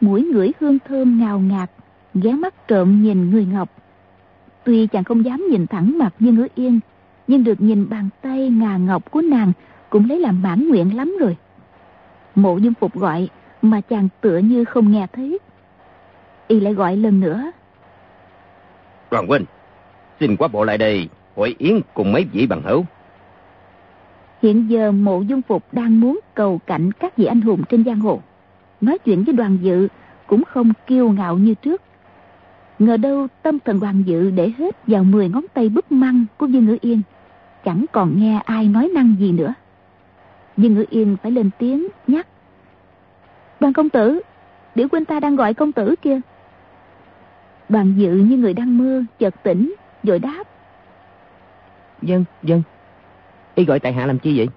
mũi ngửi hương thơm ngào ngạt, ghé mắt trộm nhìn người ngọc. Tuy chàng không dám nhìn thẳng mặt Dương Ngữ Yên, nhưng được nhìn bàn tay ngà ngọc của nàng cũng lấy làm mãn nguyện lắm rồi. Mộ dung phục gọi mà chàng tựa như không nghe thấy. Y lại gọi lần nữa. Đoàn huynh, xin qua bộ lại đây, hội yến cùng mấy vị bằng hữu. Hiện giờ mộ dung phục đang muốn cầu cảnh các vị anh hùng trên giang hồ. Nói chuyện với đoàn dự cũng không kiêu ngạo như trước. Ngờ đâu tâm thần đoàn dự để hết vào 10 ngón tay bức măng của Dương Ngữ Yên. Chẳng còn nghe ai nói năng gì nữa. Dương Ngữ Yên phải lên tiếng nhắc. Đoàn công tử, điểu huynh ta đang gọi công tử kia. Đoàn dự như người đang mơ, chợt tỉnh, rồi đáp. Dân, dân. Y gọi tại hạ làm chi vậy?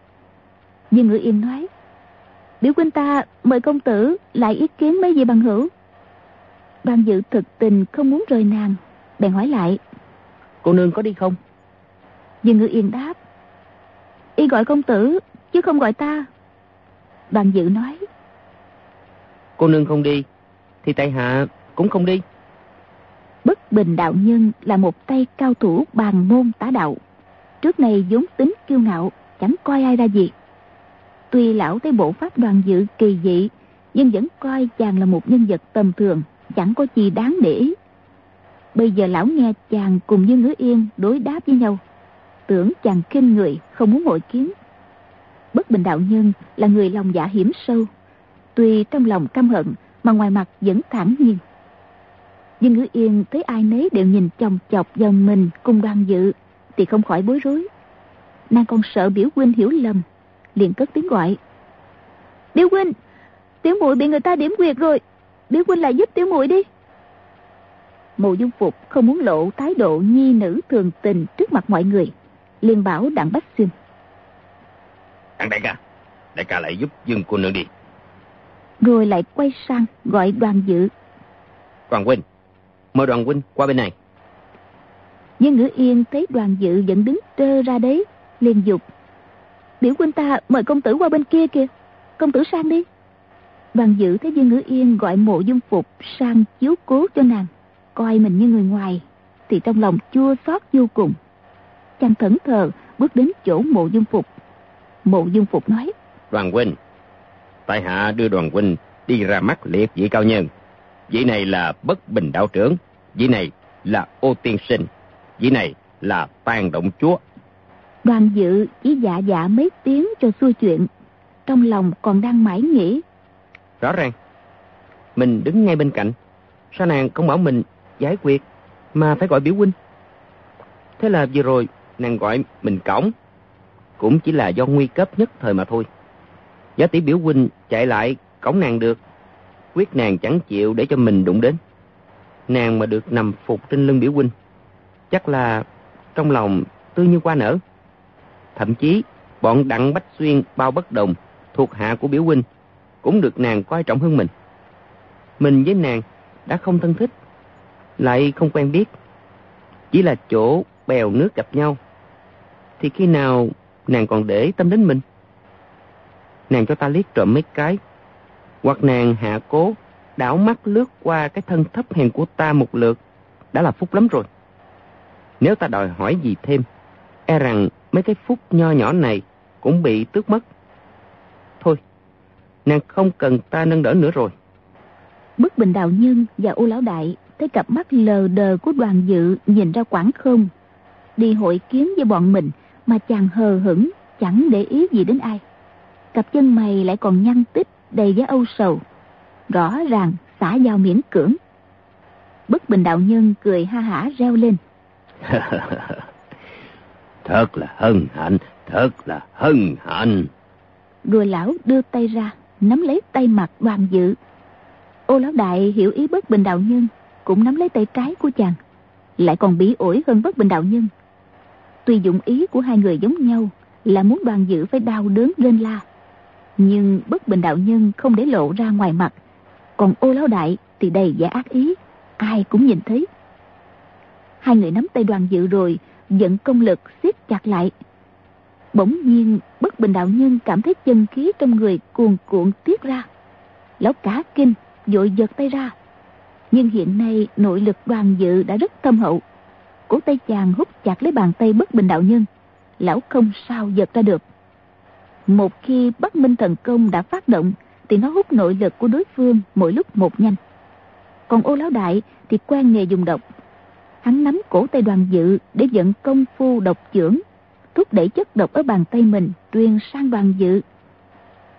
Dương Ngữ Yên nói. Điểu huynh ta mời công tử lại ý kiến mấy vị bằng hữu. Đoàn dự thực tình không muốn rời nàng, bèn hỏi lại. Cô nương có đi không? Dương Ngữ Yên đáp. Y gọi công tử, chứ không gọi ta. Đoàn dự nói. Cô nương không đi, thì tại hạ cũng không đi. Bình đạo nhân là một tay cao thủ bàn môn tá đạo. Trước này vốn tính kiêu ngạo, chẳng coi ai ra gì. Tuy lão thấy bộ pháp đoàn dự kỳ dị, nhưng vẫn coi chàng là một nhân vật tầm thường, chẳng có gì đáng để ý. Bây giờ lão nghe chàng cùng Dương ngứa Yên đối đáp với nhau. Tưởng chàng kinh người, không muốn hội kiến. Bất bình đạo nhân là người lòng dạ hiểm sâu. Tuy trong lòng căm hận, mà ngoài mặt vẫn thẳng nhiên. Dương Ngữ Yên thấy ai nấy đều nhìn chồng chọc vào mình cùng đoàn dự, thì không khỏi bối rối. Nàng còn sợ biểu huynh hiểu lầm, liền cất tiếng gọi. Biểu huynh, tiểu muội bị người ta điểm quyệt rồi, biểu huynh lại giúp tiểu muội đi. Mộ dung phục không muốn lộ thái độ nhi nữ thường tình trước mặt mọi người, liền bảo đặng bách xuyên. Đặng đại ca, đại ca lại giúp Dương cô nương đi. Rồi lại quay sang gọi đoàn dự. Đoàn huynh, mời đoàn huynh qua bên này. Dương Ngữ Yên thấy đoàn dự vẫn đứng trơ ra đấy, liền dục. Biểu huynh ta mời công tử qua bên kia kìa Công tử sang đi Đoàn dự thấy Dương Ngữ Yên gọi mộ dung phục sang chiếu cố cho nàng Coi mình như người ngoài Thì trong lòng chua xót vô cùng Chàng thẫn thờ bước đến chỗ mộ dung phục Mộ dung phục nói Đoàn huynh Tại hạ đưa đoàn huynh đi ra mắt liệt vị cao nhân Vị này là bất bình đạo trưởng. Vị này là ô tiên sinh. Vị này là tàn động chúa. Đoàn dự chỉ dạ dạ mấy tiếng cho xuôi chuyện. Trong lòng còn đang mãi nghĩ. Rõ ràng. Mình đứng ngay bên cạnh. Sao nàng không bảo mình giải quyết Mà phải gọi biểu huynh. Thế là vừa rồi nàng gọi mình cổng. Cũng chỉ là do nguy cấp nhất thời mà thôi. Giá tỷ biểu huynh chạy lại cổng nàng được Quyết nàng chẳng chịu để cho mình đụng đến Nàng mà được nằm phục trên lưng biểu huynh Chắc là trong lòng tươi như hoa nở Thậm chí bọn Đặng Bách Xuyên bao bất đồng thuộc hạ của biểu huynh cũng được nàng coi trọng hơn mình. Mình với nàng đã không thân thích, lại không quen biết. Chỉ là chỗ bèo nước gặp nhau. Thì khi nào nàng còn để tâm đến mình? Nàng cho ta liếc trộm mấy cái. Hoặc nàng hạ cố, đảo mắt lướt qua cái thân thấp hèn của ta một lượt. Đã là phúc lắm rồi. Nếu ta đòi hỏi gì thêm, e rằng mấy cái phúc nho nhỏ này cũng bị tước mất. Thôi, nàng không cần ta nâng đỡ nữa rồi. Bức bình đạo nhân và ô lão đại thấy cặp mắt lờ đờ của đoàn dự nhìn ra quảng không. Đi hội kiến với bọn mình mà chàng hờ hững, chẳng để ý gì đến ai. Cặp chân mày lại còn nhăn tích đầy giá âu sầu. Rõ ràng xả giao miễn cưỡng. Bức bình đạo nhân cười ha hả reo lên. Thật là hân hạnh, thật là hân hạnh. Rồi lão đưa tay ra, nắm lấy tay mặt đoàn dự. Ô lão đại hiểu ý bất bình đạo nhân, cũng nắm lấy tay trái của chàng. Lại còn bí ổi hơn bất bình đạo nhân. Tuy dụng ý của hai người giống nhau là muốn đoàn dự phải đau đớn lên la. Nhưng bất bình đạo nhân không để lộ ra ngoài mặt. Còn ô lão đại thì đầy vẻ ác ý, ai cũng nhìn thấy. Hai người nắm tay đoàn dự rồi, dẫn công lực siết chặt lại. Bỗng nhiên, bất bình đạo nhân cảm thấy chân khí trong người cuồn cuộn tiết ra. Lão cả kinh, vội giật tay ra. Nhưng hiện nay nội lực đoàn dự đã rất thâm hậu. Cổ tay chàng hút chặt lấy bàn tay bất bình đạo nhân. Lão không sao giật ra được. Một khi Bắc Minh thần công đã phát động, thì nó hút nội lực của đối phương mỗi lúc một nhanh. Còn ô lão đại thì quen nghề dùng độc. Hắn nắm cổ tay đoàn dự để dẫn công phu độc trưởng, thúc đẩy chất độc ở bàn tay mình truyền sang đoàn dự.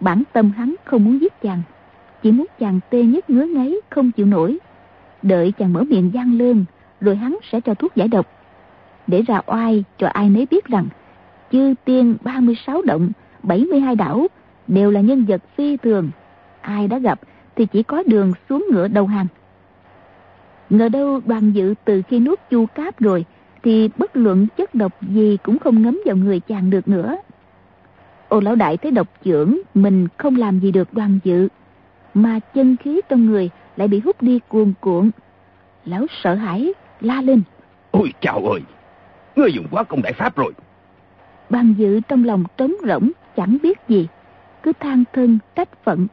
Bản tâm hắn không muốn giết chàng, chỉ muốn chàng tê nhất ngứa ngáy không chịu nổi. Đợi chàng mở miệng gian lương rồi hắn sẽ cho thuốc giải độc. Để ra oai cho ai nấy biết rằng, chư tiên 36 động 72 đảo đều là nhân vật phi thường. Ai đã gặp thì chỉ có đường xuống ngựa đầu hàng. Ngờ đâu đoàn dự từ khi nuốt chu cáp rồi Thì bất luận chất độc gì cũng không ngấm vào người chàng được nữa. Ô lão đại thấy độc trưởng Mình không làm gì được đoàn dự Mà chân khí trong người lại bị hút đi cuồn cuộn. Lão sợ hãi la lên. Ôi chào ơi Ngươi dùng quá công đại pháp rồi. Đoàn dự trong lòng trống rỗng Chẳng biết gì Cứ than thân trách phận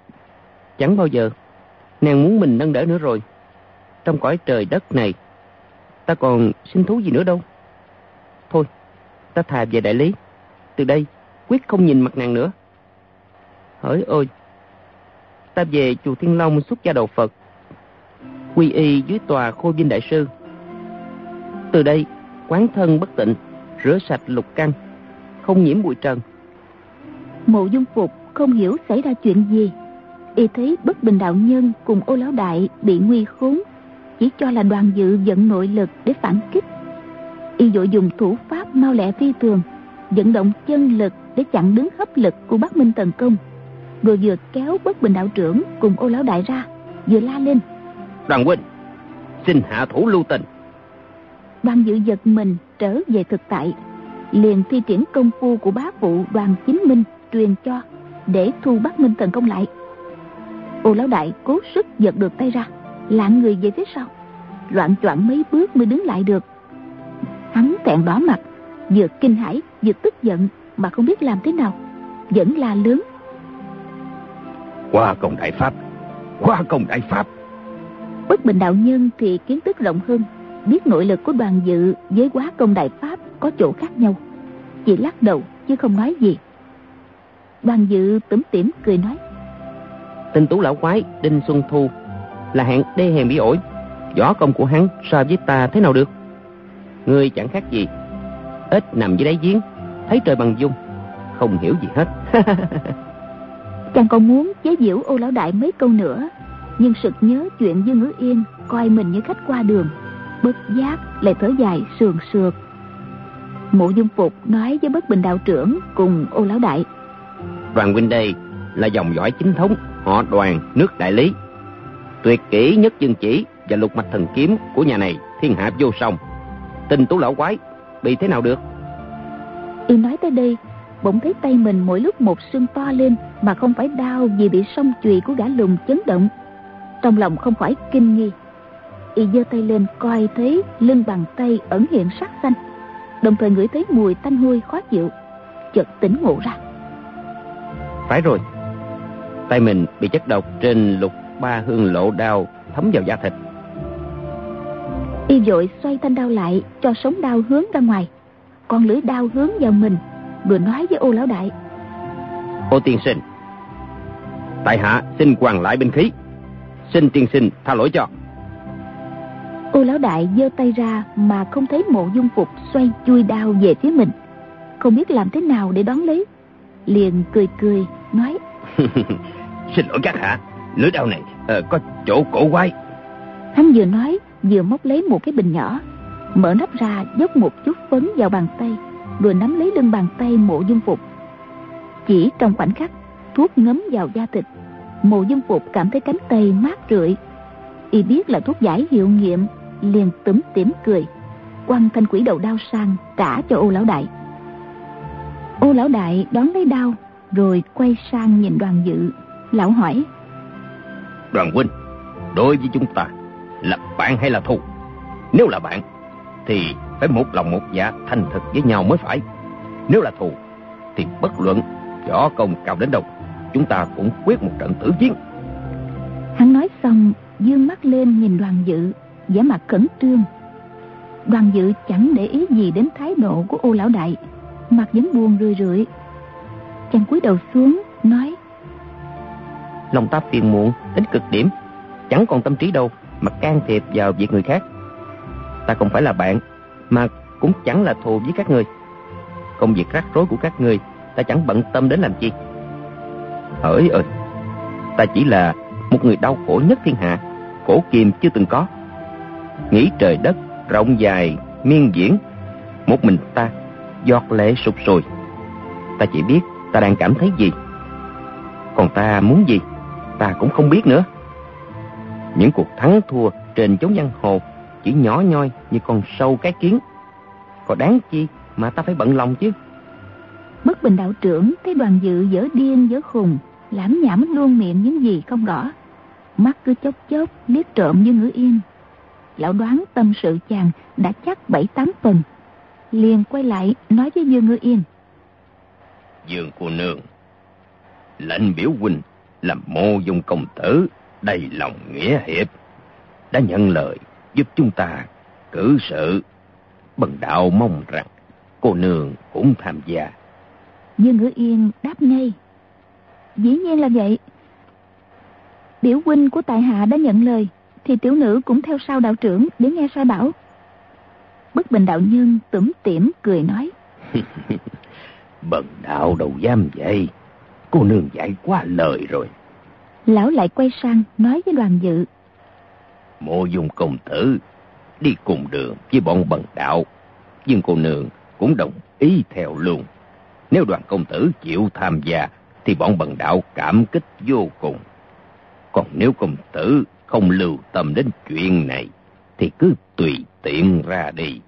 Chẳng bao giờ Nàng muốn mình nâng đỡ nữa rồi trong cõi trời đất này, ta còn sinh thú gì nữa đâu. Thôi, ta thà về đại lý. Từ đây, quyết không nhìn mặt nàng nữa. Hỡi ôi, ta về chùa Thiên Long xuất gia đầu Phật. Quy y dưới tòa Khôi Vinh Đại Sư. Từ đây, quán thân bất tịnh, rửa sạch lục căn, không nhiễm bụi trần. Mộ dung phục không hiểu xảy ra chuyện gì. Y thấy bất bình đạo nhân cùng ô lão đại bị nguy khốn chỉ cho là đoàn dự dẫn nội lực để phản kích. Y dội dùng thủ pháp mau lẹ phi thường vận động chân lực để chặn đứng hấp lực của bắc minh tấn công. Rồi vừa kéo bất bình đạo trưởng cùng ô lão đại ra vừa la lên. Đoàn huynh xin hạ thủ lưu tình. Đoàn dự giật mình trở về thực tại liền thi triển công phu của bá phụ đoàn chính minh truyền cho để thu bắc minh tấn công lại. Ô lão đại cố sức giật được tay ra lạng người về phía sau. Loạn choạng mấy bước mới đứng lại được. Hắn tẹn đỏ mặt vừa kinh hãi vừa tức giận mà không biết làm thế nào. Vẫn la lớn. Qua công đại pháp qua công đại pháp. Bất bình đạo nhân thì kiến thức rộng hơn biết nội lực của đoàn dự với quá công đại pháp có chỗ khác nhau. Chỉ lắc đầu chứ không nói gì đoàn dự tủm tỉm cười nói. Tinh tú lão quái đinh xuân thu là hạng đê hèn bị ổi. Võ công của hắn so với ta thế nào được? Ngươi chẳng khác gì ít nằm dưới đáy giếng thấy trời bằng dung không hiểu gì hết. Chàng còn muốn chế giễu ô lão đại mấy câu nữa nhưng sực nhớ chuyện dương ngữ yên coi mình như khách qua đường bất giác lại thở dài sườn sượt. Mộ dung phục nói với bất bình đạo trưởng cùng ô lão đại đoàn huynh đây là dòng dõi chính thống họ đoàn nước đại lý. Tuyệt kỹ nhất dương chỉ và lục mạch thần kiếm của nhà này, thiên hạ vô song. Tình tú lão quái, bị thế nào được? Y nói tới đây, bỗng thấy tay mình mỗi lúc một sưng to lên mà không phải đau vì bị song chùy của gã lùng chấn động. Trong lòng không khỏi kinh nghi. Y giơ tay lên coi thấy lưng bàn tay ẩn hiện sắc xanh, đồng thời ngửi thấy mùi tanh hôi khó chịu, chợt tỉnh ngộ ra phải rồi. Tay mình bị chất độc trên lục ba hương lộ đao thấm vào da thịt. Y vội xoay thanh đao lại cho sống đao hướng ra ngoài. Còn lưỡi đao hướng vào mình vừa nói với ô lão đại. Ô tiên sinh tại hạ xin hoàn lại binh khí. Xin tiên sinh tha lỗi cho. Ô lão đại giơ tay ra mà không thấy mộ dung phục xoay chui đao về phía mình. Không biết làm thế nào để đón lấy. Liền cười cười nói. Xin lỗi các hạ lưỡi đao này uh, có chỗ cổ quái. Hắn vừa nói vừa móc lấy một cái bình nhỏ mở nắp ra dốc một chút phấn vào bàn tay rồi nắm lấy lưng bàn tay mộ dung phục. Chỉ trong khoảnh khắc thuốc ngấm vào da thịt mộ dung phục cảm thấy cánh tay mát rượi. Y biết là thuốc giải hiệu nghiệm liền túm tỉm cười. Quăng thanh quỷ đầu đao sang trả cho ô lão đại. Ô lão đại đón lấy đao rồi quay sang nhìn đoàn dự. Lão hỏi đoàn huynh đối với chúng ta là bạn hay là thù? Nếu là bạn thì phải một lòng một dạ thành thực với nhau mới phải. Nếu là thù thì bất luận võ công cao đến đâu chúng ta cũng quyết một trận tử chiến. Hắn nói xong dương mắt lên nhìn đoàn dự vẻ mặt khẩn trương. Đoàn dự chẳng để ý gì đến thái độ của ô lão đại. Mặt vẫn buồn rười rượi chàng cúi đầu xuống, nói. Lòng ta phiền muộn, đến cực điểm. Chẳng còn tâm trí đâu, mà can thiệp vào việc người khác. Ta không phải là bạn, mà cũng chẳng là thù với các người. Công việc rắc rối của các người, ta chẳng bận tâm đến làm chi. Hỡi ơi, ta chỉ là một người đau khổ nhất thiên hạ cổ kìm chưa từng có. Nghĩ trời đất, rộng dài, miên diễn, một mình ta, giọt lệ sụp sùi. Ta chỉ biết ta đang cảm thấy gì? Còn ta muốn gì? Ta cũng không biết nữa. Những cuộc thắng thua trên chốn giang hồ chỉ nhỏ nhoi như con sâu cái kiến. Có đáng chi mà ta phải bận lòng chứ? Bất bình đạo trưởng, thấy đoàn dự dở điên dở khùng, lãm nhảm luôn miệng những gì không rõ. Mắt cứ chốc chốc liếc trộm như ngữ yên. Lão đoán tâm sự chàng đã chắc bảy tám phần liền quay lại nói với dương ngữ yên dương cô nương. Lệnh biểu huynh làm mô dung công tử đầy lòng nghĩa hiệp đã nhận lời giúp chúng ta cử sự. Bần đạo mong rằng cô nương cũng tham gia. Dương ngữ yên đáp ngay. Dĩ nhiên là vậy. Biểu huynh của tại hạ đã nhận lời thì tiểu nữ cũng theo sau đạo trưởng để nghe sai bảo. Bất bình đạo nhân tủm tỉm cười nói bần đạo đâu dám vậy cô nương dạy quá lời rồi. Lão lại quay sang nói với đoàn dự. Mộ dung công tử đi cùng đường với bọn bần đạo. Nhưng cô nương cũng đồng ý theo luôn. Nếu đoàn công tử chịu tham gia thì bọn bần đạo cảm kích vô cùng. Còn nếu công tử không lưu tâm đến chuyện này thì cứ tùy tiện ra đi.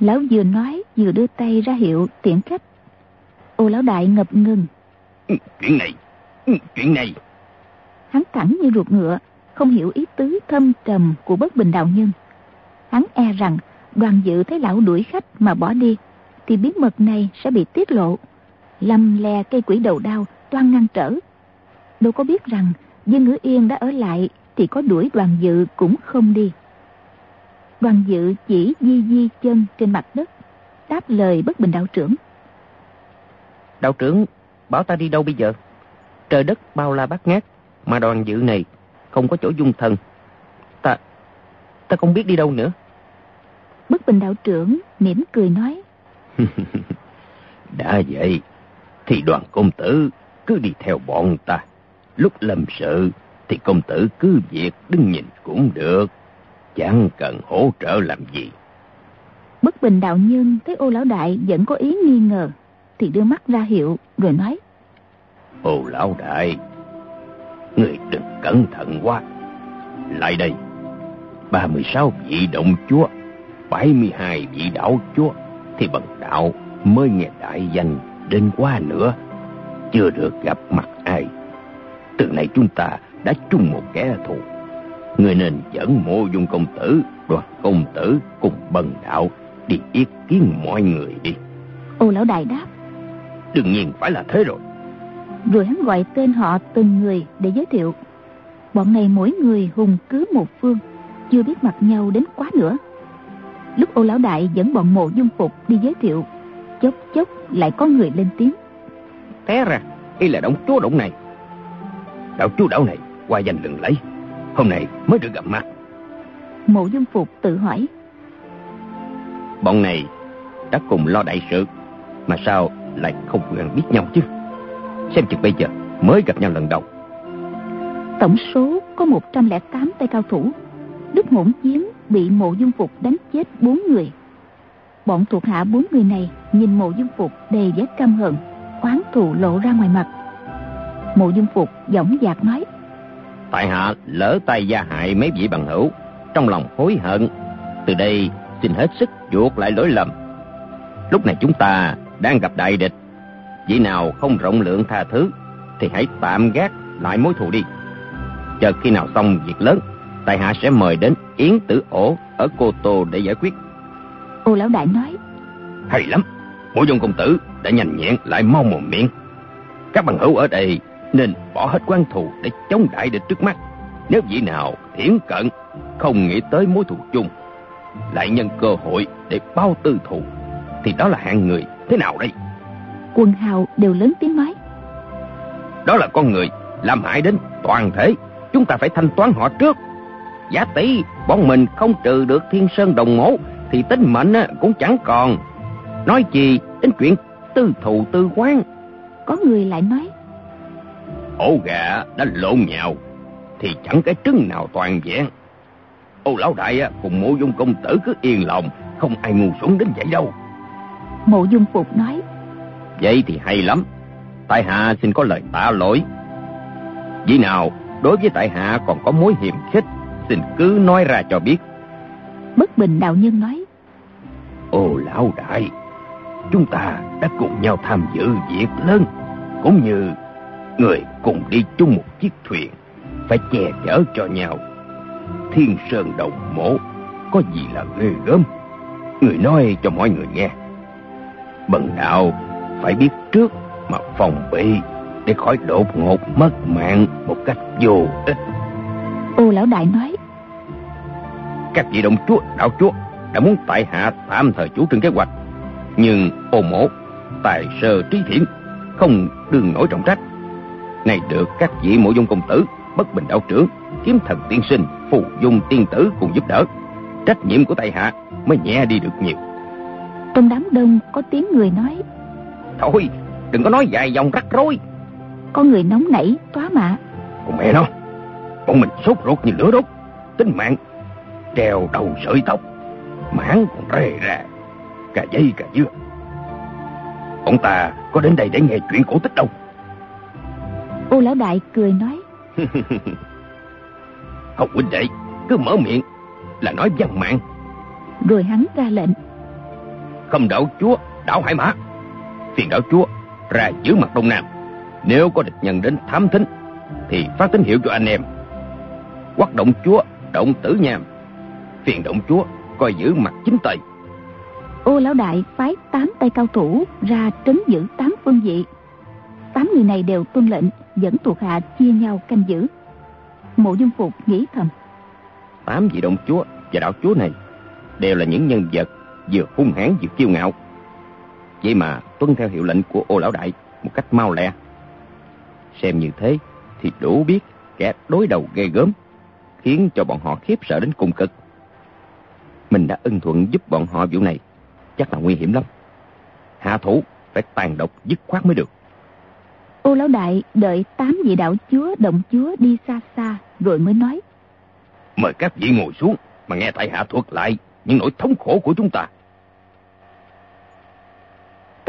Lão vừa nói vừa đưa tay ra hiệu tiễn khách ô lão đại ngập ngừng. Ừ, chuyện này ừ, chuyện này. Hắn thẳng như ruột ngựa không hiểu ý tứ thâm trầm của bất bình đạo nhân. Hắn e rằng đoàn dự thấy lão đuổi khách mà bỏ đi thì bí mật này sẽ bị tiết lộ. Lăm le cây quỷ đầu đao toan ngăn trở. Đâu có biết rằng dân ngữ yên đã ở lại thì có đuổi đoàn dự cũng không đi. Đoàn dự chỉ di di chân trên mặt đất đáp lời bất bình đạo trưởng đạo trưởng bảo ta đi đâu bây giờ? Trời đất bao la bát ngát mà đoàn dự này không có chỗ dung thân ta ta không biết đi đâu nữa. Bất bình đạo trưởng mỉm cười nói. Đã vậy thì đoàn công tử cứ đi theo bọn ta. Lúc lâm sự thì công tử cứ việc đứng nhìn cũng được. Chẳng cần hỗ trợ làm gì. Bất bình đạo nhân thấy ô lão đại vẫn có ý nghi ngờ thì đưa mắt ra hiệu rồi nói. Ô lão đại người đừng cẩn thận quá. Lại đây 36 vị động chúa 72 vị đạo chúa thì bần đạo mới nghe đại danh đến qua nữa chưa được gặp mặt ai. Từ nay chúng ta đã chung một kẻ thù. Người nên dẫn mộ dung công tử đoàn công tử cùng bần đạo đi yết kiến mọi người đi. Ô lão đại đáp đương nhiên phải là thế rồi. Rồi hắn gọi tên họ từng người để giới thiệu. Bọn này mỗi người hùng cứ một phương chưa biết mặt nhau đến quá nữa. Lúc ô lão đại dẫn bọn mộ dung phục đi giới thiệu chốc chốc lại có người lên tiếng. Té ra y là động chúa động này. Đạo chúa đảo này qua danh lừng lấy. Hôm nay mới được gặp mặt. Mộ dung phục tự hỏi. Bọn này đã cùng lo đại sự mà sao lại không quen biết nhau chứ. Xem chừng bây giờ mới gặp nhau lần đầu. Tổng số có 108 tay cao thủ. Lúc hỗn chiến bị mộ dung phục đánh chết bốn người. Bọn thuộc hạ bốn người này nhìn mộ dung phục đầy vẻ căm hận oán thù lộ ra ngoài mặt. Mộ dung phục dõng dạc nói tại hạ lỡ tay gia hại mấy vị bằng hữu trong lòng hối hận từ đây xin hết sức chuộc lại lỗi lầm. Lúc này chúng ta đang gặp đại địch. Vị nào không rộng lượng tha thứ thì hãy tạm gác lại mối thù đi. Chờ khi nào xong việc lớn tại hạ sẽ mời đến yến tử ổ ở cô tô để giải quyết. Ô lão đại nói. Hay lắm mộ dung công tử đã nhanh nhẹn lại mau mồm miệng. Các bằng hữu ở đây nên bỏ hết quan thù để chống đại địch trước mắt. Nếu vị nào thiển cận không nghĩ tới mối thù chung lại nhân cơ hội để bao tư thù thì đó là hạng người thế nào đây? Quần hào đều lớn tiếng nói. Đó là con người làm hại đến toàn thể. Chúng ta phải thanh toán họ trước. Giá tỷ bọn mình không trừ được thiên sơn đồng mẫu thì tính mệnh cũng chẳng còn. Nói gì đến chuyện tư thù tư quán. Có người lại nói. Ổ gà đã lộn nhào thì chẳng cái trứng nào toàn vẹn. Ô lão đại cùng mộ dung công tử cứ yên lòng không ai ngu xuẩn đến vậy đâu mộ dung phục nói. Vậy thì hay lắm. Tại hạ xin có lời tạ lỗi. Vì nào đối với tại hạ còn có mối hiềm khích xin cứ nói ra cho biết. Bất bình đạo nhân nói. Ô lão đại chúng ta đã cùng nhau tham dự việc lớn cũng như người cùng đi chung một chiếc thuyền phải che chở cho nhau. Thiên sơn đồng mộ có gì là ghê gớm? Người nói cho mọi người nghe bần đạo. Phải biết trước mà phòng bị để khỏi đột ngột mất mạng một cách vô ích. Ô lão đại nói. Các vị đồng chúa đạo chúa đã muốn tại hạ tạm thời chủ trương kế hoạch. Nhưng ô mộ tài sơ trí thiện không đương nổi trọng trách. Này được các vị mộ dung công tử bất bình đạo trưởng kiếm thần tiên sinh phù dung tiên tử cùng giúp đỡ trách nhiệm của tại hạ mới nhẹ đi được nhiều trong đám đông có tiếng người nói thôi đừng có nói dài dòng rắc rối. Có người nóng nảy tóa mạ. Con mẹ nó bọn mình sốt ruột như lửa đốt. Tính mạng treo đầu sợi tóc mãn còn rề ra cà dây cà dưa. Ông ta có đến đây để nghe chuyện cổ tích đâu. Ô lão đại cười nói Hồng huynh đệ cứ mở miệng là nói văn mạng. Rồi hắn ra lệnh không đảo chúa đảo hải mã phiền đảo chúa ra giữ mặt đông nam nếu có địch nhân đến thám thính thì phát tín hiệu cho anh em quắc động chúa động tử nham phiền động chúa coi giữ mặt chính tây Ô lão đại phái tám tay cao thủ ra trấn giữ tám phương vị. Tám người này đều tuân lệnh dẫn thuộc hạ chia nhau canh giữ. Mộ dung phục nghĩ thầm. Tám vị động chúa và đạo chúa này đều là những nhân vật vừa hung hãn vừa kiêu ngạo. Vậy mà tuân theo hiệu lệnh của ô lão đại một cách mau lẹ. Xem như thế thì đủ biết kẻ đối đầu ghê gớm, khiến cho bọn họ khiếp sợ đến cùng cực. Mình đã ưng thuận giúp bọn họ vụ này, chắc là nguy hiểm lắm. Hạ thủ phải tàn độc dứt khoát mới được. Ô lão đại đợi tám vị đạo chúa động chúa đi xa xa rồi mới nói. Mời các vị ngồi xuống mà nghe tại hạ thuật lại những nỗi thống khổ của chúng ta.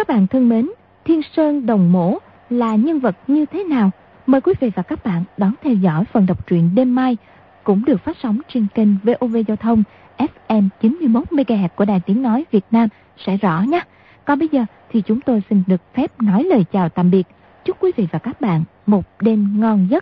Các bạn thân mến, Thiên Sơn Đồng Mổ là nhân vật như thế nào? Mời quý vị và các bạn đón theo dõi phần đọc truyện đêm mai cũng được phát sóng trên kênh VOV Giao thông FM 91MHz của Đài Tiếng Nói Việt Nam sẽ rõ nhé. Còn bây giờ thì chúng tôi xin được phép nói lời chào tạm biệt. Chúc quý vị và các bạn một đêm ngon giấc.